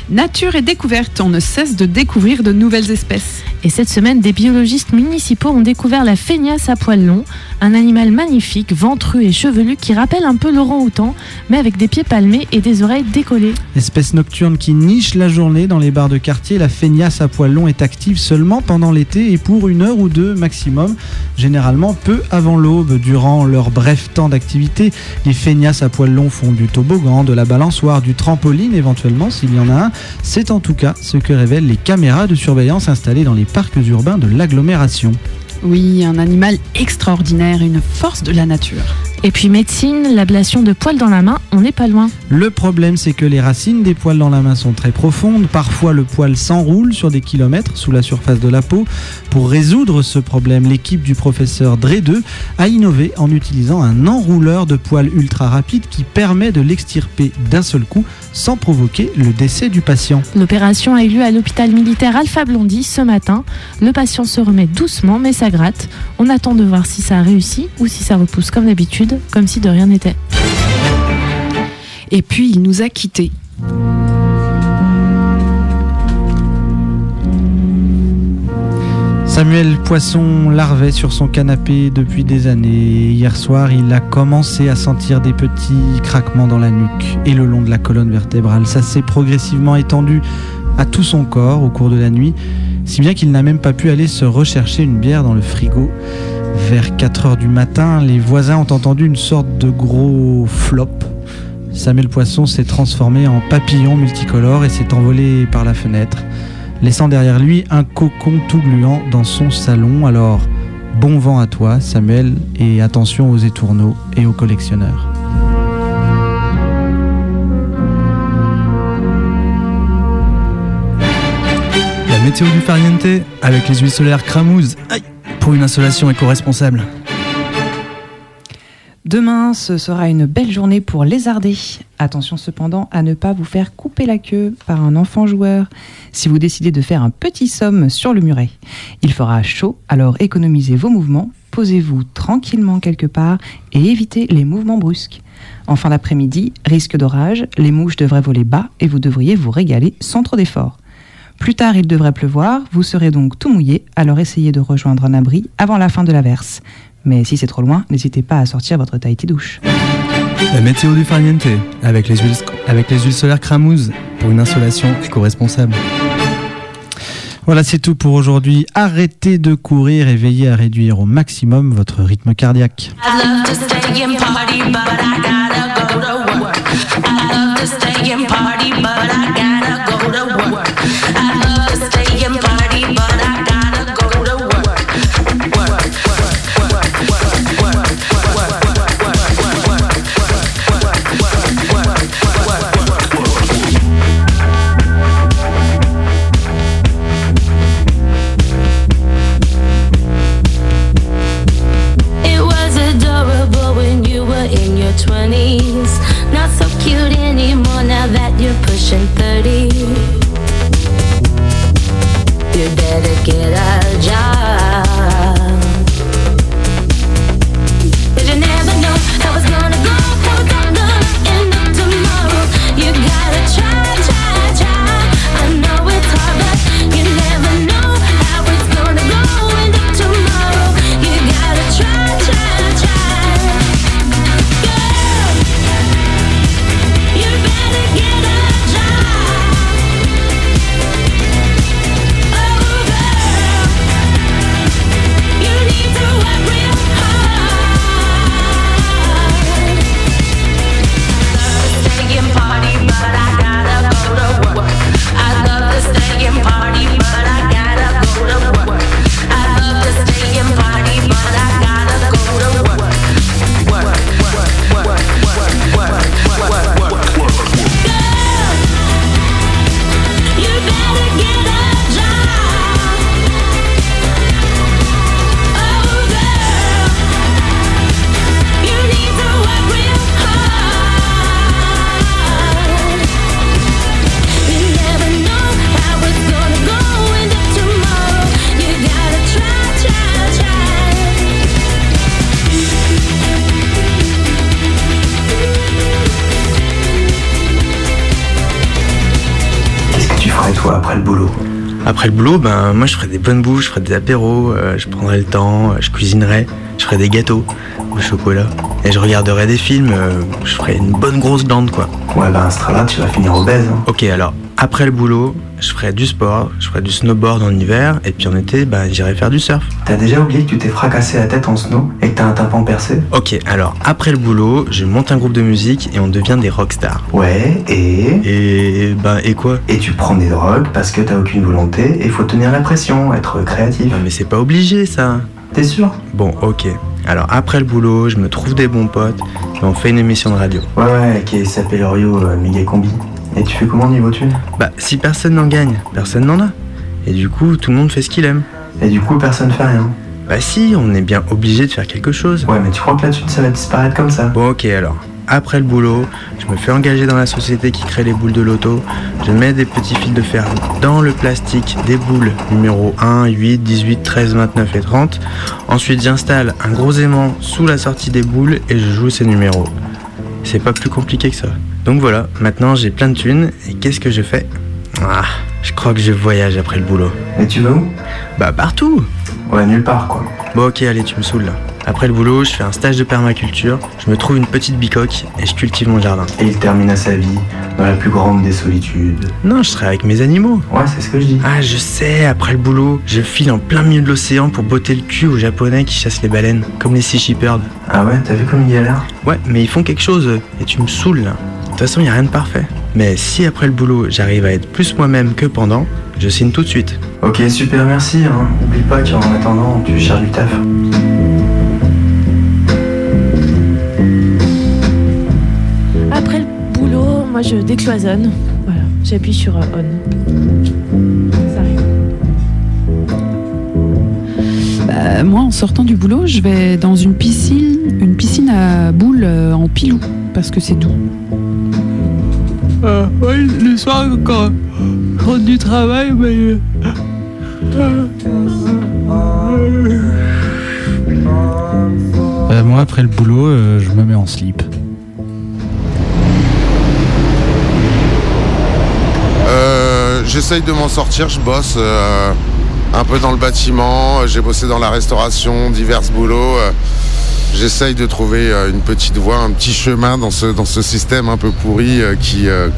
Nature et découverte, on ne cesse de découvrir de nouvelles espèces. Et cette semaine, des biologistes municipaux ont découvert la feignasse à poils longs, un animal magnifique, ventru et chevelu qui rappelle un peu l'orang-outan, mais avec des pieds palmés et des oreilles décollées. Espèce nocturne qui niche la journée dans les bars de quartier, la feignasse à poils longs est active seulement pendant l'été et pour une heure ou deux maximum, généralement peu avant l'aube. Durant leur bref temps d'activité, les feignasses à poils longs font du toboggan, de la balançoire, du trampoline éventuellement s'il y en a un. C'est en tout cas ce que révèlent les caméras de surveillance installées dans les parcs urbains de l'agglomération. Oui, un animal extraordinaire, une force de la nature. Et puis médecine, l'ablation de poils dans la main, on n'est pas loin. Le problème, c'est que les racines des poils dans la main sont très profondes. Parfois, le poil s'enroule sur des kilomètres sous la surface de la peau. Pour résoudre ce problème, l'équipe du professeur Dredeux a innové en utilisant un enrouleur de poils ultra rapide qui permet de l'extirper d'un seul coup sans provoquer le décès du patient. L'opération a eu lieu à l'hôpital militaire Alpha Blondie ce matin. Le patient se remet doucement, mais ça On attend de voir si ça a réussi ou si ça repousse comme d'habitude, comme si de rien n'était. Et puis, il nous a quittés. Samuel Poisson larvait sur son canapé depuis des années. Hier soir, il a commencé à sentir des petits craquements dans la nuque et le long de la colonne vertébrale. Ça s'est progressivement étendu à tout son corps au cours de la nuit, si bien qu'il n'a même pas pu aller se rechercher une bière dans le frigo. Vers 4 heures du matin, les voisins ont entendu une sorte de gros flop. Samuel Poisson s'est transformé en papillon multicolore et s'est envolé par la fenêtre, laissant derrière lui un cocon tout gluant dans son salon. Alors, bon vent à toi, Samuel, et attention aux étourneaux et aux collectionneurs. Météo du Farniente avec les huiles solaires Cramouze. Pour une installation éco-responsable. Demain, ce sera une belle journée pour lézarder. Attention cependant à ne pas vous faire couper la queue par un enfant joueur si vous décidez de faire un petit somme sur le muret. Il fera chaud, alors économisez vos mouvements, posez-vous tranquillement quelque part et évitez les mouvements brusques. En fin d'après-midi, risque d'orage, les mouches devraient voler bas et vous devriez vous régaler sans trop d'efforts. Plus tard, il devrait pleuvoir, vous serez donc tout mouillé, alors essayez de rejoindre un abri avant la fin de l'averse. Mais si c'est trop loin, n'hésitez pas à sortir votre Tahiti douche. La météo du Farniente avec les huiles, avec les huiles solaires Cramouze pour une installation éco-responsable. Voilà, c'est tout pour aujourd'hui. Arrêtez de courir et veillez à réduire au maximum votre rythme cardiaque. I love to stay and party, but I gotta go to work. I après le boulot ben moi je ferais des bonnes bouches, je ferais des apéros, euh, je prendrais le temps, euh, je cuisinerais, je ferais des gâteaux au chocolat. Et je regarderais des films, euh, je ferais une bonne grosse glande quoi. Ouais, ben, ce train-là, tu vas finir obèse. hein. Ok, alors après le boulot, je ferais du sport, je ferais du snowboard en hiver, et puis en été, ben j'irais faire du surf. T'as déjà oublié que tu t'es fracassé la tête en snow et que t'as un tympan percé? Ok, alors après le boulot, je monte un groupe de musique et on devient des rockstars. Ouais, et? Et ben et quoi? Et tu prends des drogues parce que t'as aucune volonté et faut tenir la pression, être créatif. Non mais c'est pas obligé ça. T'es sûr? Bon, ok. Alors après le boulot, je me trouve des bons potes et on fait une émission de radio. Ouais, ouais, qui s'appelle Orio euh, Méga Combi. Et tu fais comment niveau thune Bah si personne n'en gagne, personne n'en a. Et du coup, tout le monde fait ce qu'il aime. Et du coup, personne fait rien. Bah si, on est bien obligé de faire quelque chose. Ouais, mais tu crois que la thune, ça va disparaître comme ça Bon ok alors. Après le boulot, je me fais engager dans la société qui crée les boules de loto. Je mets des petits fils de fer dans le plastique des boules numéro 1, 8, 18, 13, 29 et 30. Ensuite, j'installe un gros aimant sous la sortie des boules et je joue ces numéros. C'est pas plus compliqué que ça. Donc voilà, maintenant j'ai plein de thunes et qu'est-ce que je fais? Ah, je crois que je voyage après le boulot. Et tu vas où? Bah partout Ouais, nulle part quoi. Bon ok, allez, tu me saoules là. Après le boulot, je fais un stage de permaculture, je me trouve une petite bicoque et je cultive mon jardin. Et il termina sa vie dans la plus grande des solitudes. Non, je serai avec mes animaux. Ouais, c'est ce que je dis. Ah, je sais, après le boulot, je file en plein milieu de l'océan pour botter le cul aux japonais qui chassent les baleines, comme les Sea Shepherd. Ah ouais, t'as vu comme il galère? Ouais, mais ils font quelque chose et tu me saoules là. De toute façon, y a rien de parfait. Mais si après le boulot, j'arrive à être plus moi-même que pendant, je signe tout de suite. Ok, super, merci. Hein. Oublie pas qu'en attendant, tu cherches du taf. Après le boulot, moi je décloisonne. Voilà, j'appuie sur euh, on. Ça arrive. Bah, moi, en sortant du boulot, je vais dans une piscine, une piscine à boules euh, en pilou, parce que c'est doux. Euh, oui, le soir, quand je rentre du travail, mais. Euh, moi, après le boulot, euh, je me mets en slip. Euh, J'essaye de m'en sortir, je bosse euh, un peu dans le bâtiment, j'ai bossé dans la restauration, divers boulots. J'essaye de trouver euh, une petite voie, un petit chemin dans ce, dans ce système un peu pourri euh, qui... euh,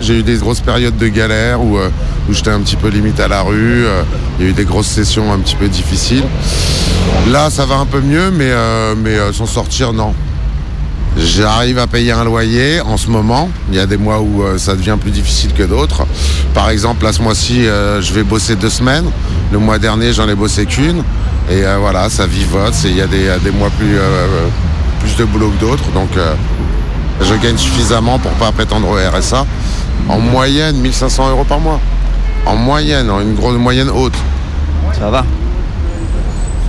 j'ai eu des grosses périodes de galère où, où j'étais un petit peu limite à la rue. Il y a eu des grosses sessions un petit peu difficiles. Là, ça va un peu mieux, mais, mais s'en sortir, non. J'arrive à payer un loyer en ce moment. Il y a des mois où ça devient plus difficile que d'autres. Par exemple, là, ce mois-ci, je vais bosser deux semaines. Le mois dernier, j'en ai bossé qu'une. Et euh, voilà, ça vivote. Il y a des, des mois plus, euh, plus de boulot que d'autres. Donc, euh, je gagne suffisamment pour pas prétendre au RSA. En moyenne, 1500 euros par mois. En moyenne, en une grosse moyenne haute. Ça va?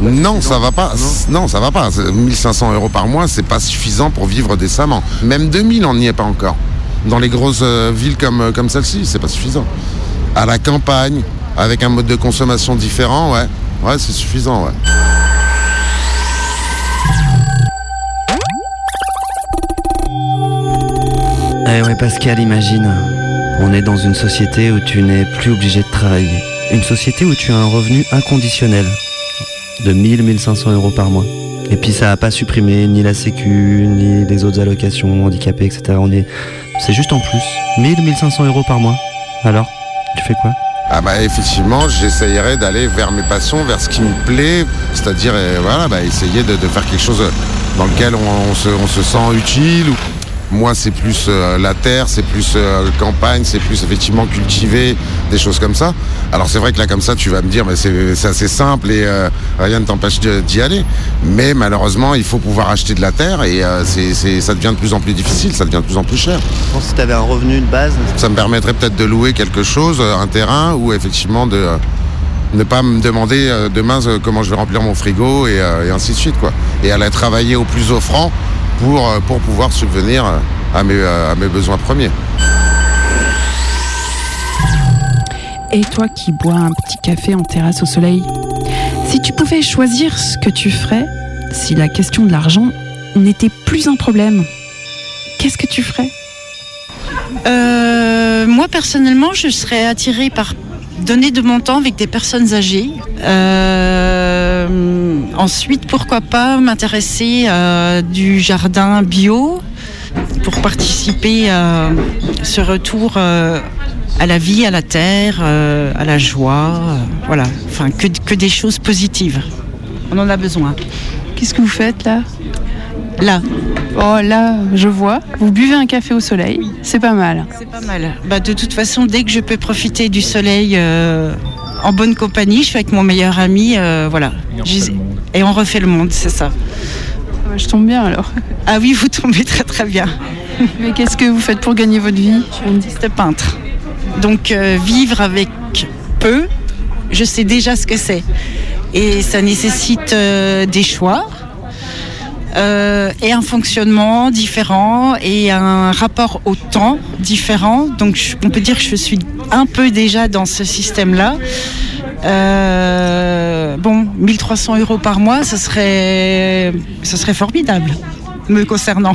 Non, ça va pas. Non, ça va pas. C'est- 1500 euros par mois, c'est pas suffisant pour vivre décemment. Même 2000, on n'y est pas encore. Dans les grosses villes comme, comme celle-ci, c'est pas suffisant. À la campagne, avec un mode de consommation différent, ouais. Ouais, c'est suffisant, ouais. Eh ouais, Pascal, imagine. On est dans une société où tu n'es plus obligé de travailler. Une société où tu as un revenu inconditionnel de 1000, 1500 euros par mois. Et puis ça n'a pas supprimé ni la sécu, ni les autres allocations, handicapés, etc. On est, c'est juste en plus. 1000, 1500 euros par mois. Alors, tu fais quoi? Ah bah effectivement, j'essayerai d'aller vers mes passions, vers ce qui me plaît, c'est-à-dire euh, voilà, bah, essayer de, faire quelque chose dans lequel on, se, sent utile. Moi, c'est plus euh, la terre, c'est plus euh, campagne, c'est plus effectivement cultiver, des choses comme ça. Alors c'est vrai que là, comme ça, tu vas me dire, mais c'est assez simple et euh, rien ne t'empêche d'y aller. Mais malheureusement, il faut pouvoir acheter de la terre et ça devient de plus en plus difficile, ça devient de plus en plus cher. Je pense que si tu avais un revenu de base. Ça me permettrait peut-être de louer quelque chose, un terrain, ou effectivement de ne pas me demander demain comment je vais remplir mon frigo et, et ainsi de suite. Quoi. Et aller travailler au plus offrant pour, euh, pour pouvoir subvenir euh, à mes, euh, à mes besoins premiers. Et toi qui bois un petit café en terrasse au soleil, si tu pouvais choisir ce que tu ferais, si la question de l'argent n'était plus un problème, qu'est-ce que tu ferais? Euh, moi personnellement, je serais attirée par donner de mon temps avec des personnes âgées. Euh, ensuite, pourquoi pas m'intéresser à du jardin bio pour participer à ce retour euh, à la vie, à la terre, euh, à la joie. euh, voilà, enfin que des choses positives. On en a besoin. Qu'est-ce que vous faites là? Là. Oh là, je vois. Vous buvez un café au soleil. C'est pas mal. C'est pas mal. Bah, de toute façon, dès que je peux profiter du soleil euh, en bonne compagnie, je suis avec mon meilleur ami, euh, voilà. Je- Et on refait le monde, c'est ça. Je tombe bien alors. Ah oui, vous tombez très très bien. Mais qu'est-ce que vous faites pour gagner votre vie? Je suis artiste peintre. Donc euh, vivre avec peu, je sais déjà ce que c'est. Et ça nécessite euh, des choix. Euh, et un fonctionnement différent et un rapport au temps différent. Donc on peut dire que je suis un peu déjà dans ce système-là. Euh, bon, 1300 euros par mois, serait, ce serait formidable, me concernant.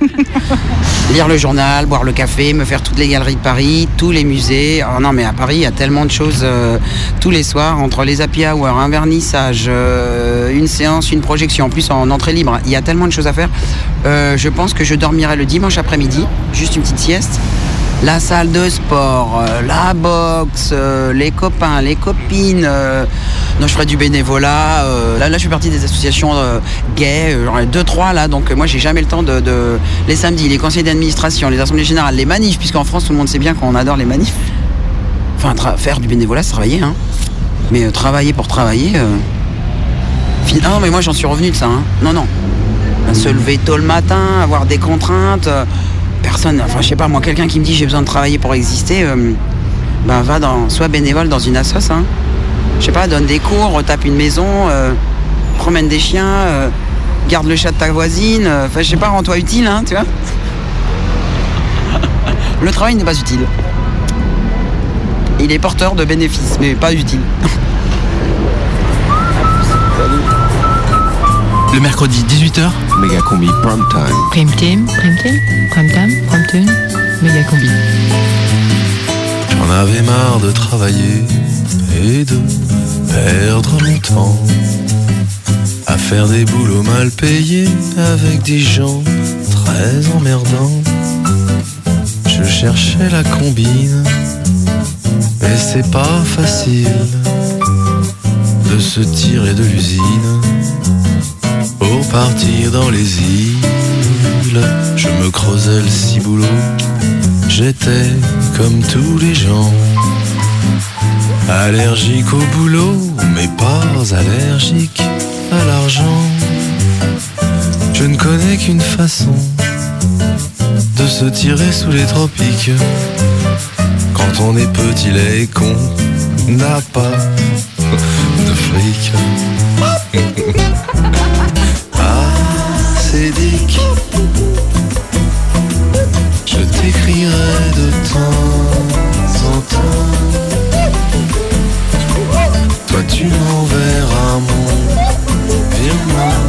Lire le journal, boire le café, me faire toutes les galeries de Paris, tous les musées. Oh non, mais à Paris, il y a tellement de choses euh, tous les soirs, entre les happy hours, un vernissage, euh, une séance, une projection, en plus en entrée libre. Il y a tellement de choses à faire. Euh, je pense que je dormirai le dimanche après-midi, juste une petite sieste. La salle de sport, euh, la boxe, euh, les copains, les copines. euh, non, je ferai du bénévolat. là, je suis partie des associations gays, j'en ai deux, trois là. Donc, moi, j'ai jamais le temps de, Les samedis, les conseils d'administration, les assemblées générales, les manifs, puisqu'en France, tout le monde sait bien qu'on adore les manifs. Enfin, faire du bénévolat, c'est travailler, hein. Mais travailler pour travailler. non, mais moi, j'en suis revenu de ça, hein. Non, non. Se lever tôt le matin, avoir des contraintes. Personne, enfin, je sais pas, moi, quelqu'un qui me dit j'ai besoin de travailler pour exister, euh, ben, va dans, soit bénévole dans une assoce, hein. Je sais pas, donne des cours, tape une maison, euh, promène des chiens, euh, garde le chat de ta voisine, enfin, je sais pas, rends-toi utile, hein, tu vois. Le travail n'est pas utile. Il est porteur de bénéfices, mais pas utile. Le mercredi 18h, Méga combi prime time. Prime Team, Prime Team, Prime Time, Prime Tune, Méga Combi. J'en avais marre de travailler et de perdre mon temps à faire des boulots mal payés avec des gens très emmerdants. Je cherchais la combine, mais c'est pas facile de se tirer de l'usine partir dans les îles. Je me creusais le ciboulot, j'étais comme tous les gens. Allergique au boulot, mais pas allergique à l'argent. Je ne connais qu'une façon de se tirer sous les tropiques. Quand on est petit, et con, n'a pas de fric. Dick. Je t'écrirai de temps en temps. Toi, tu m'enverras mon virement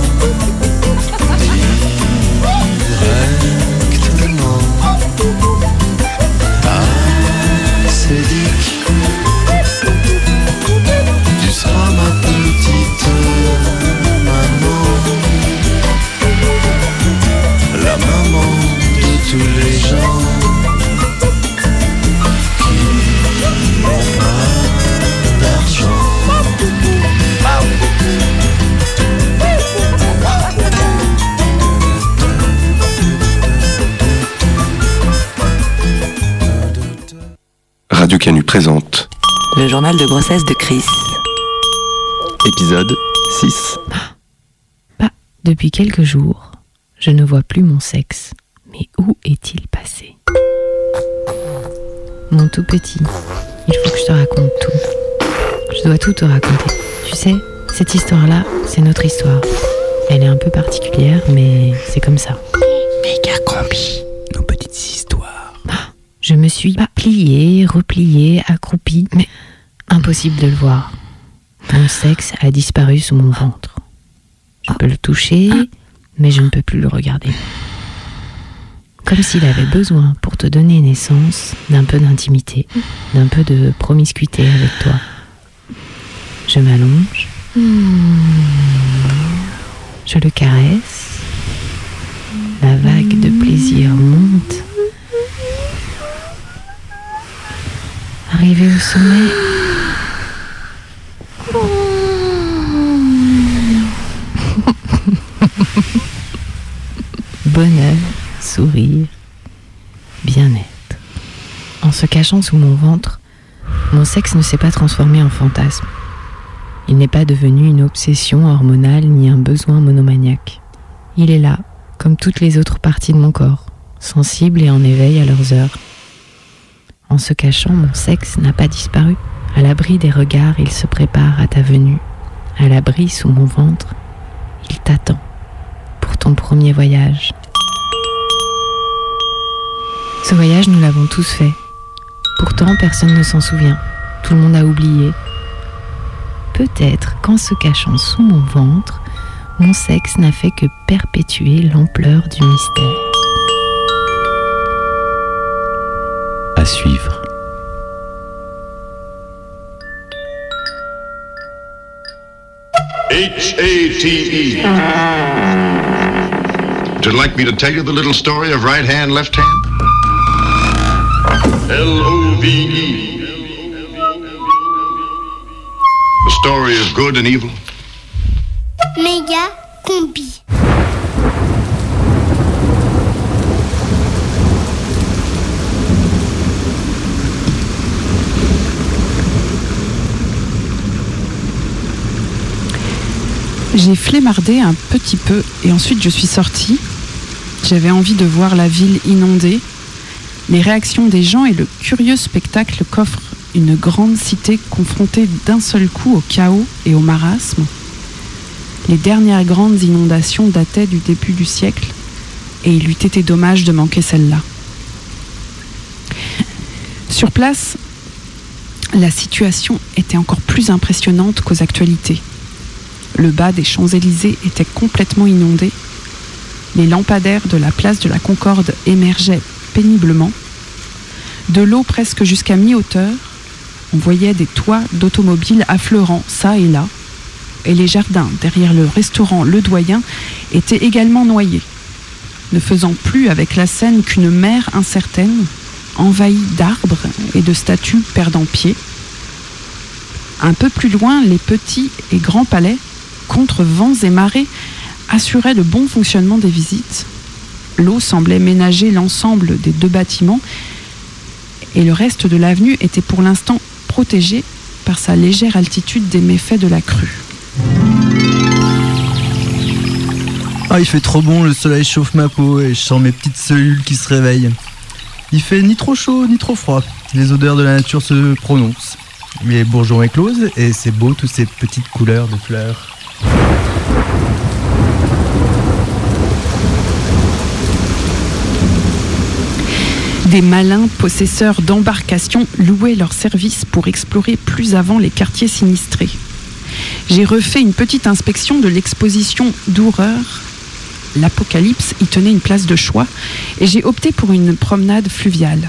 Radio Canu présente. Le journal de grossesse de Chris. Épisode 6. Depuis quelques jours, je ne vois plus mon sexe. Mais où est-il passé? Mon tout petit, il faut que je te raconte tout. Je dois tout te raconter. Tu sais, cette histoire-là, c'est notre histoire. Elle est un peu particulière, mais c'est comme ça. Méga combi. Nos petites histoires. Je me suis pliée, repliée, accroupie, mais impossible de le voir. Mon sexe a disparu sous mon ventre. Je peux le toucher, mais je ne peux plus le regarder. Comme s'il avait besoin, pour te donner naissance, d'un peu d'intimité, d'un peu de promiscuité avec toi. Je m'allonge. Je le caresse. La vague de plaisir monte. Arrivé au sommet. Bonheur, sourire, bien-être. En se cachant sous mon ventre, mon sexe ne s'est pas transformé en fantasme. Il n'est pas devenu une obsession hormonale ni un besoin monomaniaque. Il est là, comme toutes les autres parties de mon corps, sensible et en éveil à leurs heures. En se cachant, mon sexe n'a pas disparu. À l'abri des regards, il se prépare à ta venue. À l'abri sous mon ventre, il t'attend pour ton premier voyage. Ce voyage, nous l'avons tous fait. Pourtant, personne ne s'en souvient. Tout le monde a oublié. Peut-être qu'en se cachant sous mon ventre, mon sexe n'a fait que perpétuer l'ampleur du mystère. Suivre. H-A-T-E. Would you like me to tell you the little story of right hand, left hand? L-O-V-E. The story of good and evil. Méga combi. J'ai flémardé un petit peu et ensuite je suis sortie. J'avais envie de voir la ville inondée, les réactions des gens et le curieux spectacle qu'offre une grande cité confrontée d'un seul coup au chaos et au marasme. Les dernières grandes inondations dataient du début du siècle et il eût été dommage de manquer celle-là. Sur place, la situation était encore plus impressionnante qu'aux actualités. Le bas des Champs-Élysées était complètement inondé. Les lampadaires de la place de la Concorde émergeaient péniblement. De l'eau presque jusqu'à mi-hauteur, on voyait des toits d'automobiles affleurant ça et là. Et les jardins derrière le restaurant Le Doyen étaient également noyés, ne faisant plus avec la Seine qu'une mer incertaine, envahie d'arbres et de statues perdant pied. Un peu plus loin, les petits et grands palais, contre vents et marées, assuraient le bon fonctionnement des visites. L'eau semblait ménager l'ensemble des deux bâtiments et le reste de l'avenue était pour l'instant protégé par sa légère altitude des méfaits de la crue. Ah, il fait trop bon, le soleil chauffe ma peau et je sens mes petites cellules qui se réveillent. Il fait ni trop chaud ni trop froid. Les odeurs de la nature se prononcent. Les bourgeons éclosent et c'est beau toutes ces petites couleurs de fleurs. Des malins possesseurs d'embarcations louaient leurs services pour explorer plus avant les quartiers sinistrés. J'ai refait une petite inspection de l'exposition d'horreur. L'Apocalypse y tenait une place de choix et j'ai opté pour une promenade fluviale.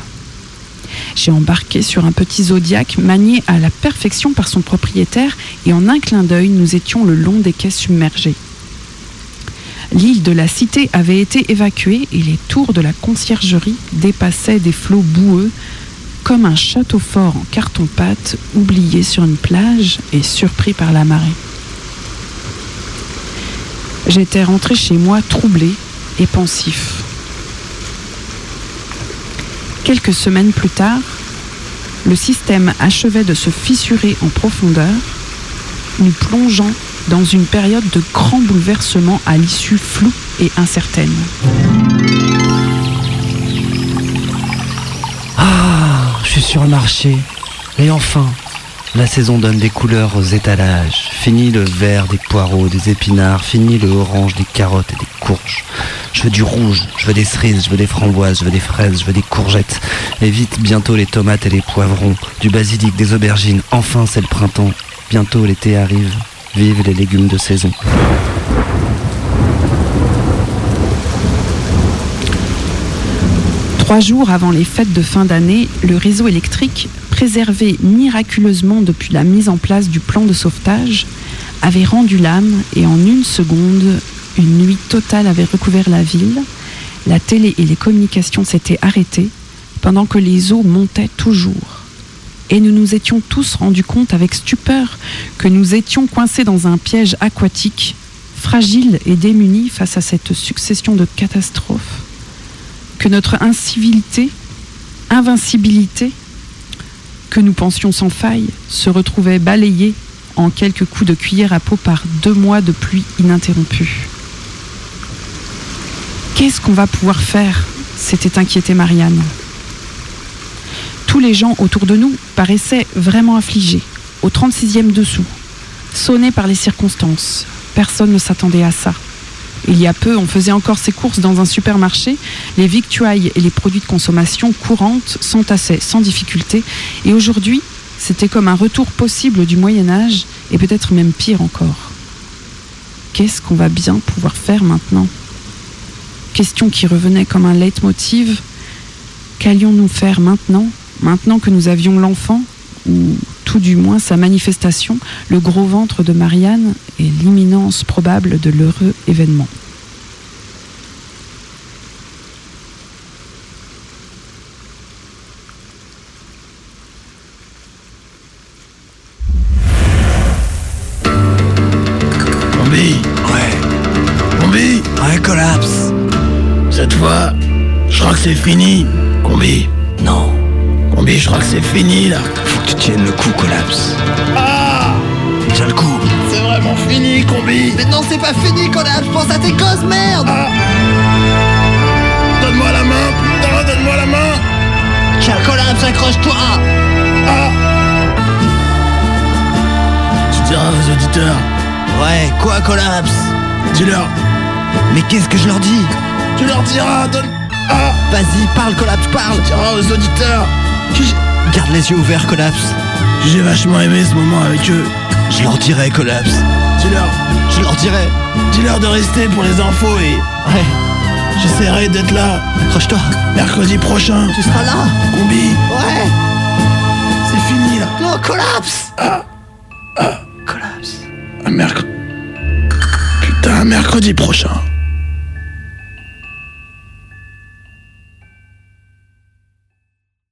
J'ai embarqué sur un petit zodiaque manié à la perfection par son propriétaire et en un clin d'œil, nous étions le long des quais submergés. L'île de la Cité avait été évacuée et les tours de la conciergerie dépassaient des flots boueux comme un château fort en carton-pâte oublié sur une plage et surpris par la marée. J'étais rentré chez moi troublé et pensif. Quelques semaines plus tard, le système achevait de se fissurer en profondeur, nous plongeant dans une période de grands bouleversements à l'issue floue et incertaine. Ah, je suis sur le marché. Et enfin, la saison donne des couleurs aux étalages. Fini le vert des poireaux, des épinards, fini le orange des carottes et des courges. Je veux du rouge, je veux des cerises, je veux des framboises, je veux des fraises, je veux des courgettes. Et vite, bientôt les tomates et les poivrons, du basilic, des aubergines. Enfin, c'est le printemps. Bientôt l'été arrive. Vive les légumes de saison. Trois jours avant les fêtes de fin d'année, le réseau électrique, préservé miraculeusement depuis la mise en place du plan de sauvetage, avait rendu l'âme et en une seconde, une nuit totale avait recouvert la ville. La télé et les communications s'étaient arrêtées pendant que les eaux montaient toujours. Et nous nous étions tous rendus compte avec stupeur que nous étions coincés dans un piège aquatique, fragiles et démunis face à cette succession de catastrophes, que notre incivilité, invincibilité, que nous pensions sans faille, se retrouvait balayée en quelques coups de cuillère à peau par deux mois de pluie ininterrompue. Qu'est-ce qu'on va pouvoir faire? s'était inquiétée Marianne. Tous les gens autour de nous paraissaient vraiment affligés, au 36e dessous, sonnés par les circonstances. Personne ne s'attendait à ça. Il y a peu, on faisait encore ses courses dans un supermarché, les victuailles et les produits de consommation courantes s'entassaient sans difficulté, et aujourd'hui, c'était comme un retour possible du Moyen Âge, et peut-être même pire encore. Qu'est-ce qu'on va bien pouvoir faire maintenant? Question qui revenait comme un leitmotiv. Qu'allions-nous faire maintenant, maintenant que nous avions l'enfant, ou tout du moins sa manifestation, le gros ventre de Marianne et l'imminence probable de l'heureux événement Combi Ouais. Ouais, collapse. Cette fois, je crois que c'est fini. Je crois que c'est fini là. Faut que tu tiennes le coup, collapse. Ah Tiens le coup. C'est vraiment fini, Combi. Mais non, c'est pas fini, collapse, pense à tes gosses, merde Donne-moi la main, putain, donne-moi la main. Tiens, collapse, accroche-toi Ah Tu diras aux auditeurs. Ouais, quoi, collapse? Dis-leur. Mais qu'est-ce que je leur dis? Tu leur diras, donne. Ah Vas-y, parle, collapse, parle Tu diras aux auditeurs. Garde les yeux ouverts, collapse J'ai vachement aimé ce moment avec eux. Je leur dirai, collapse Dis-leur. Je leur dirai Dis-leur de rester pour les infos et. Ouais. J'essaierai d'être là. Accroche-toi Mercredi prochain. Tu seras là Combi. Ouais C'est fini là. Non, collapse Ah. Ah. Collapse Un mercredi. Putain, mercredi prochain.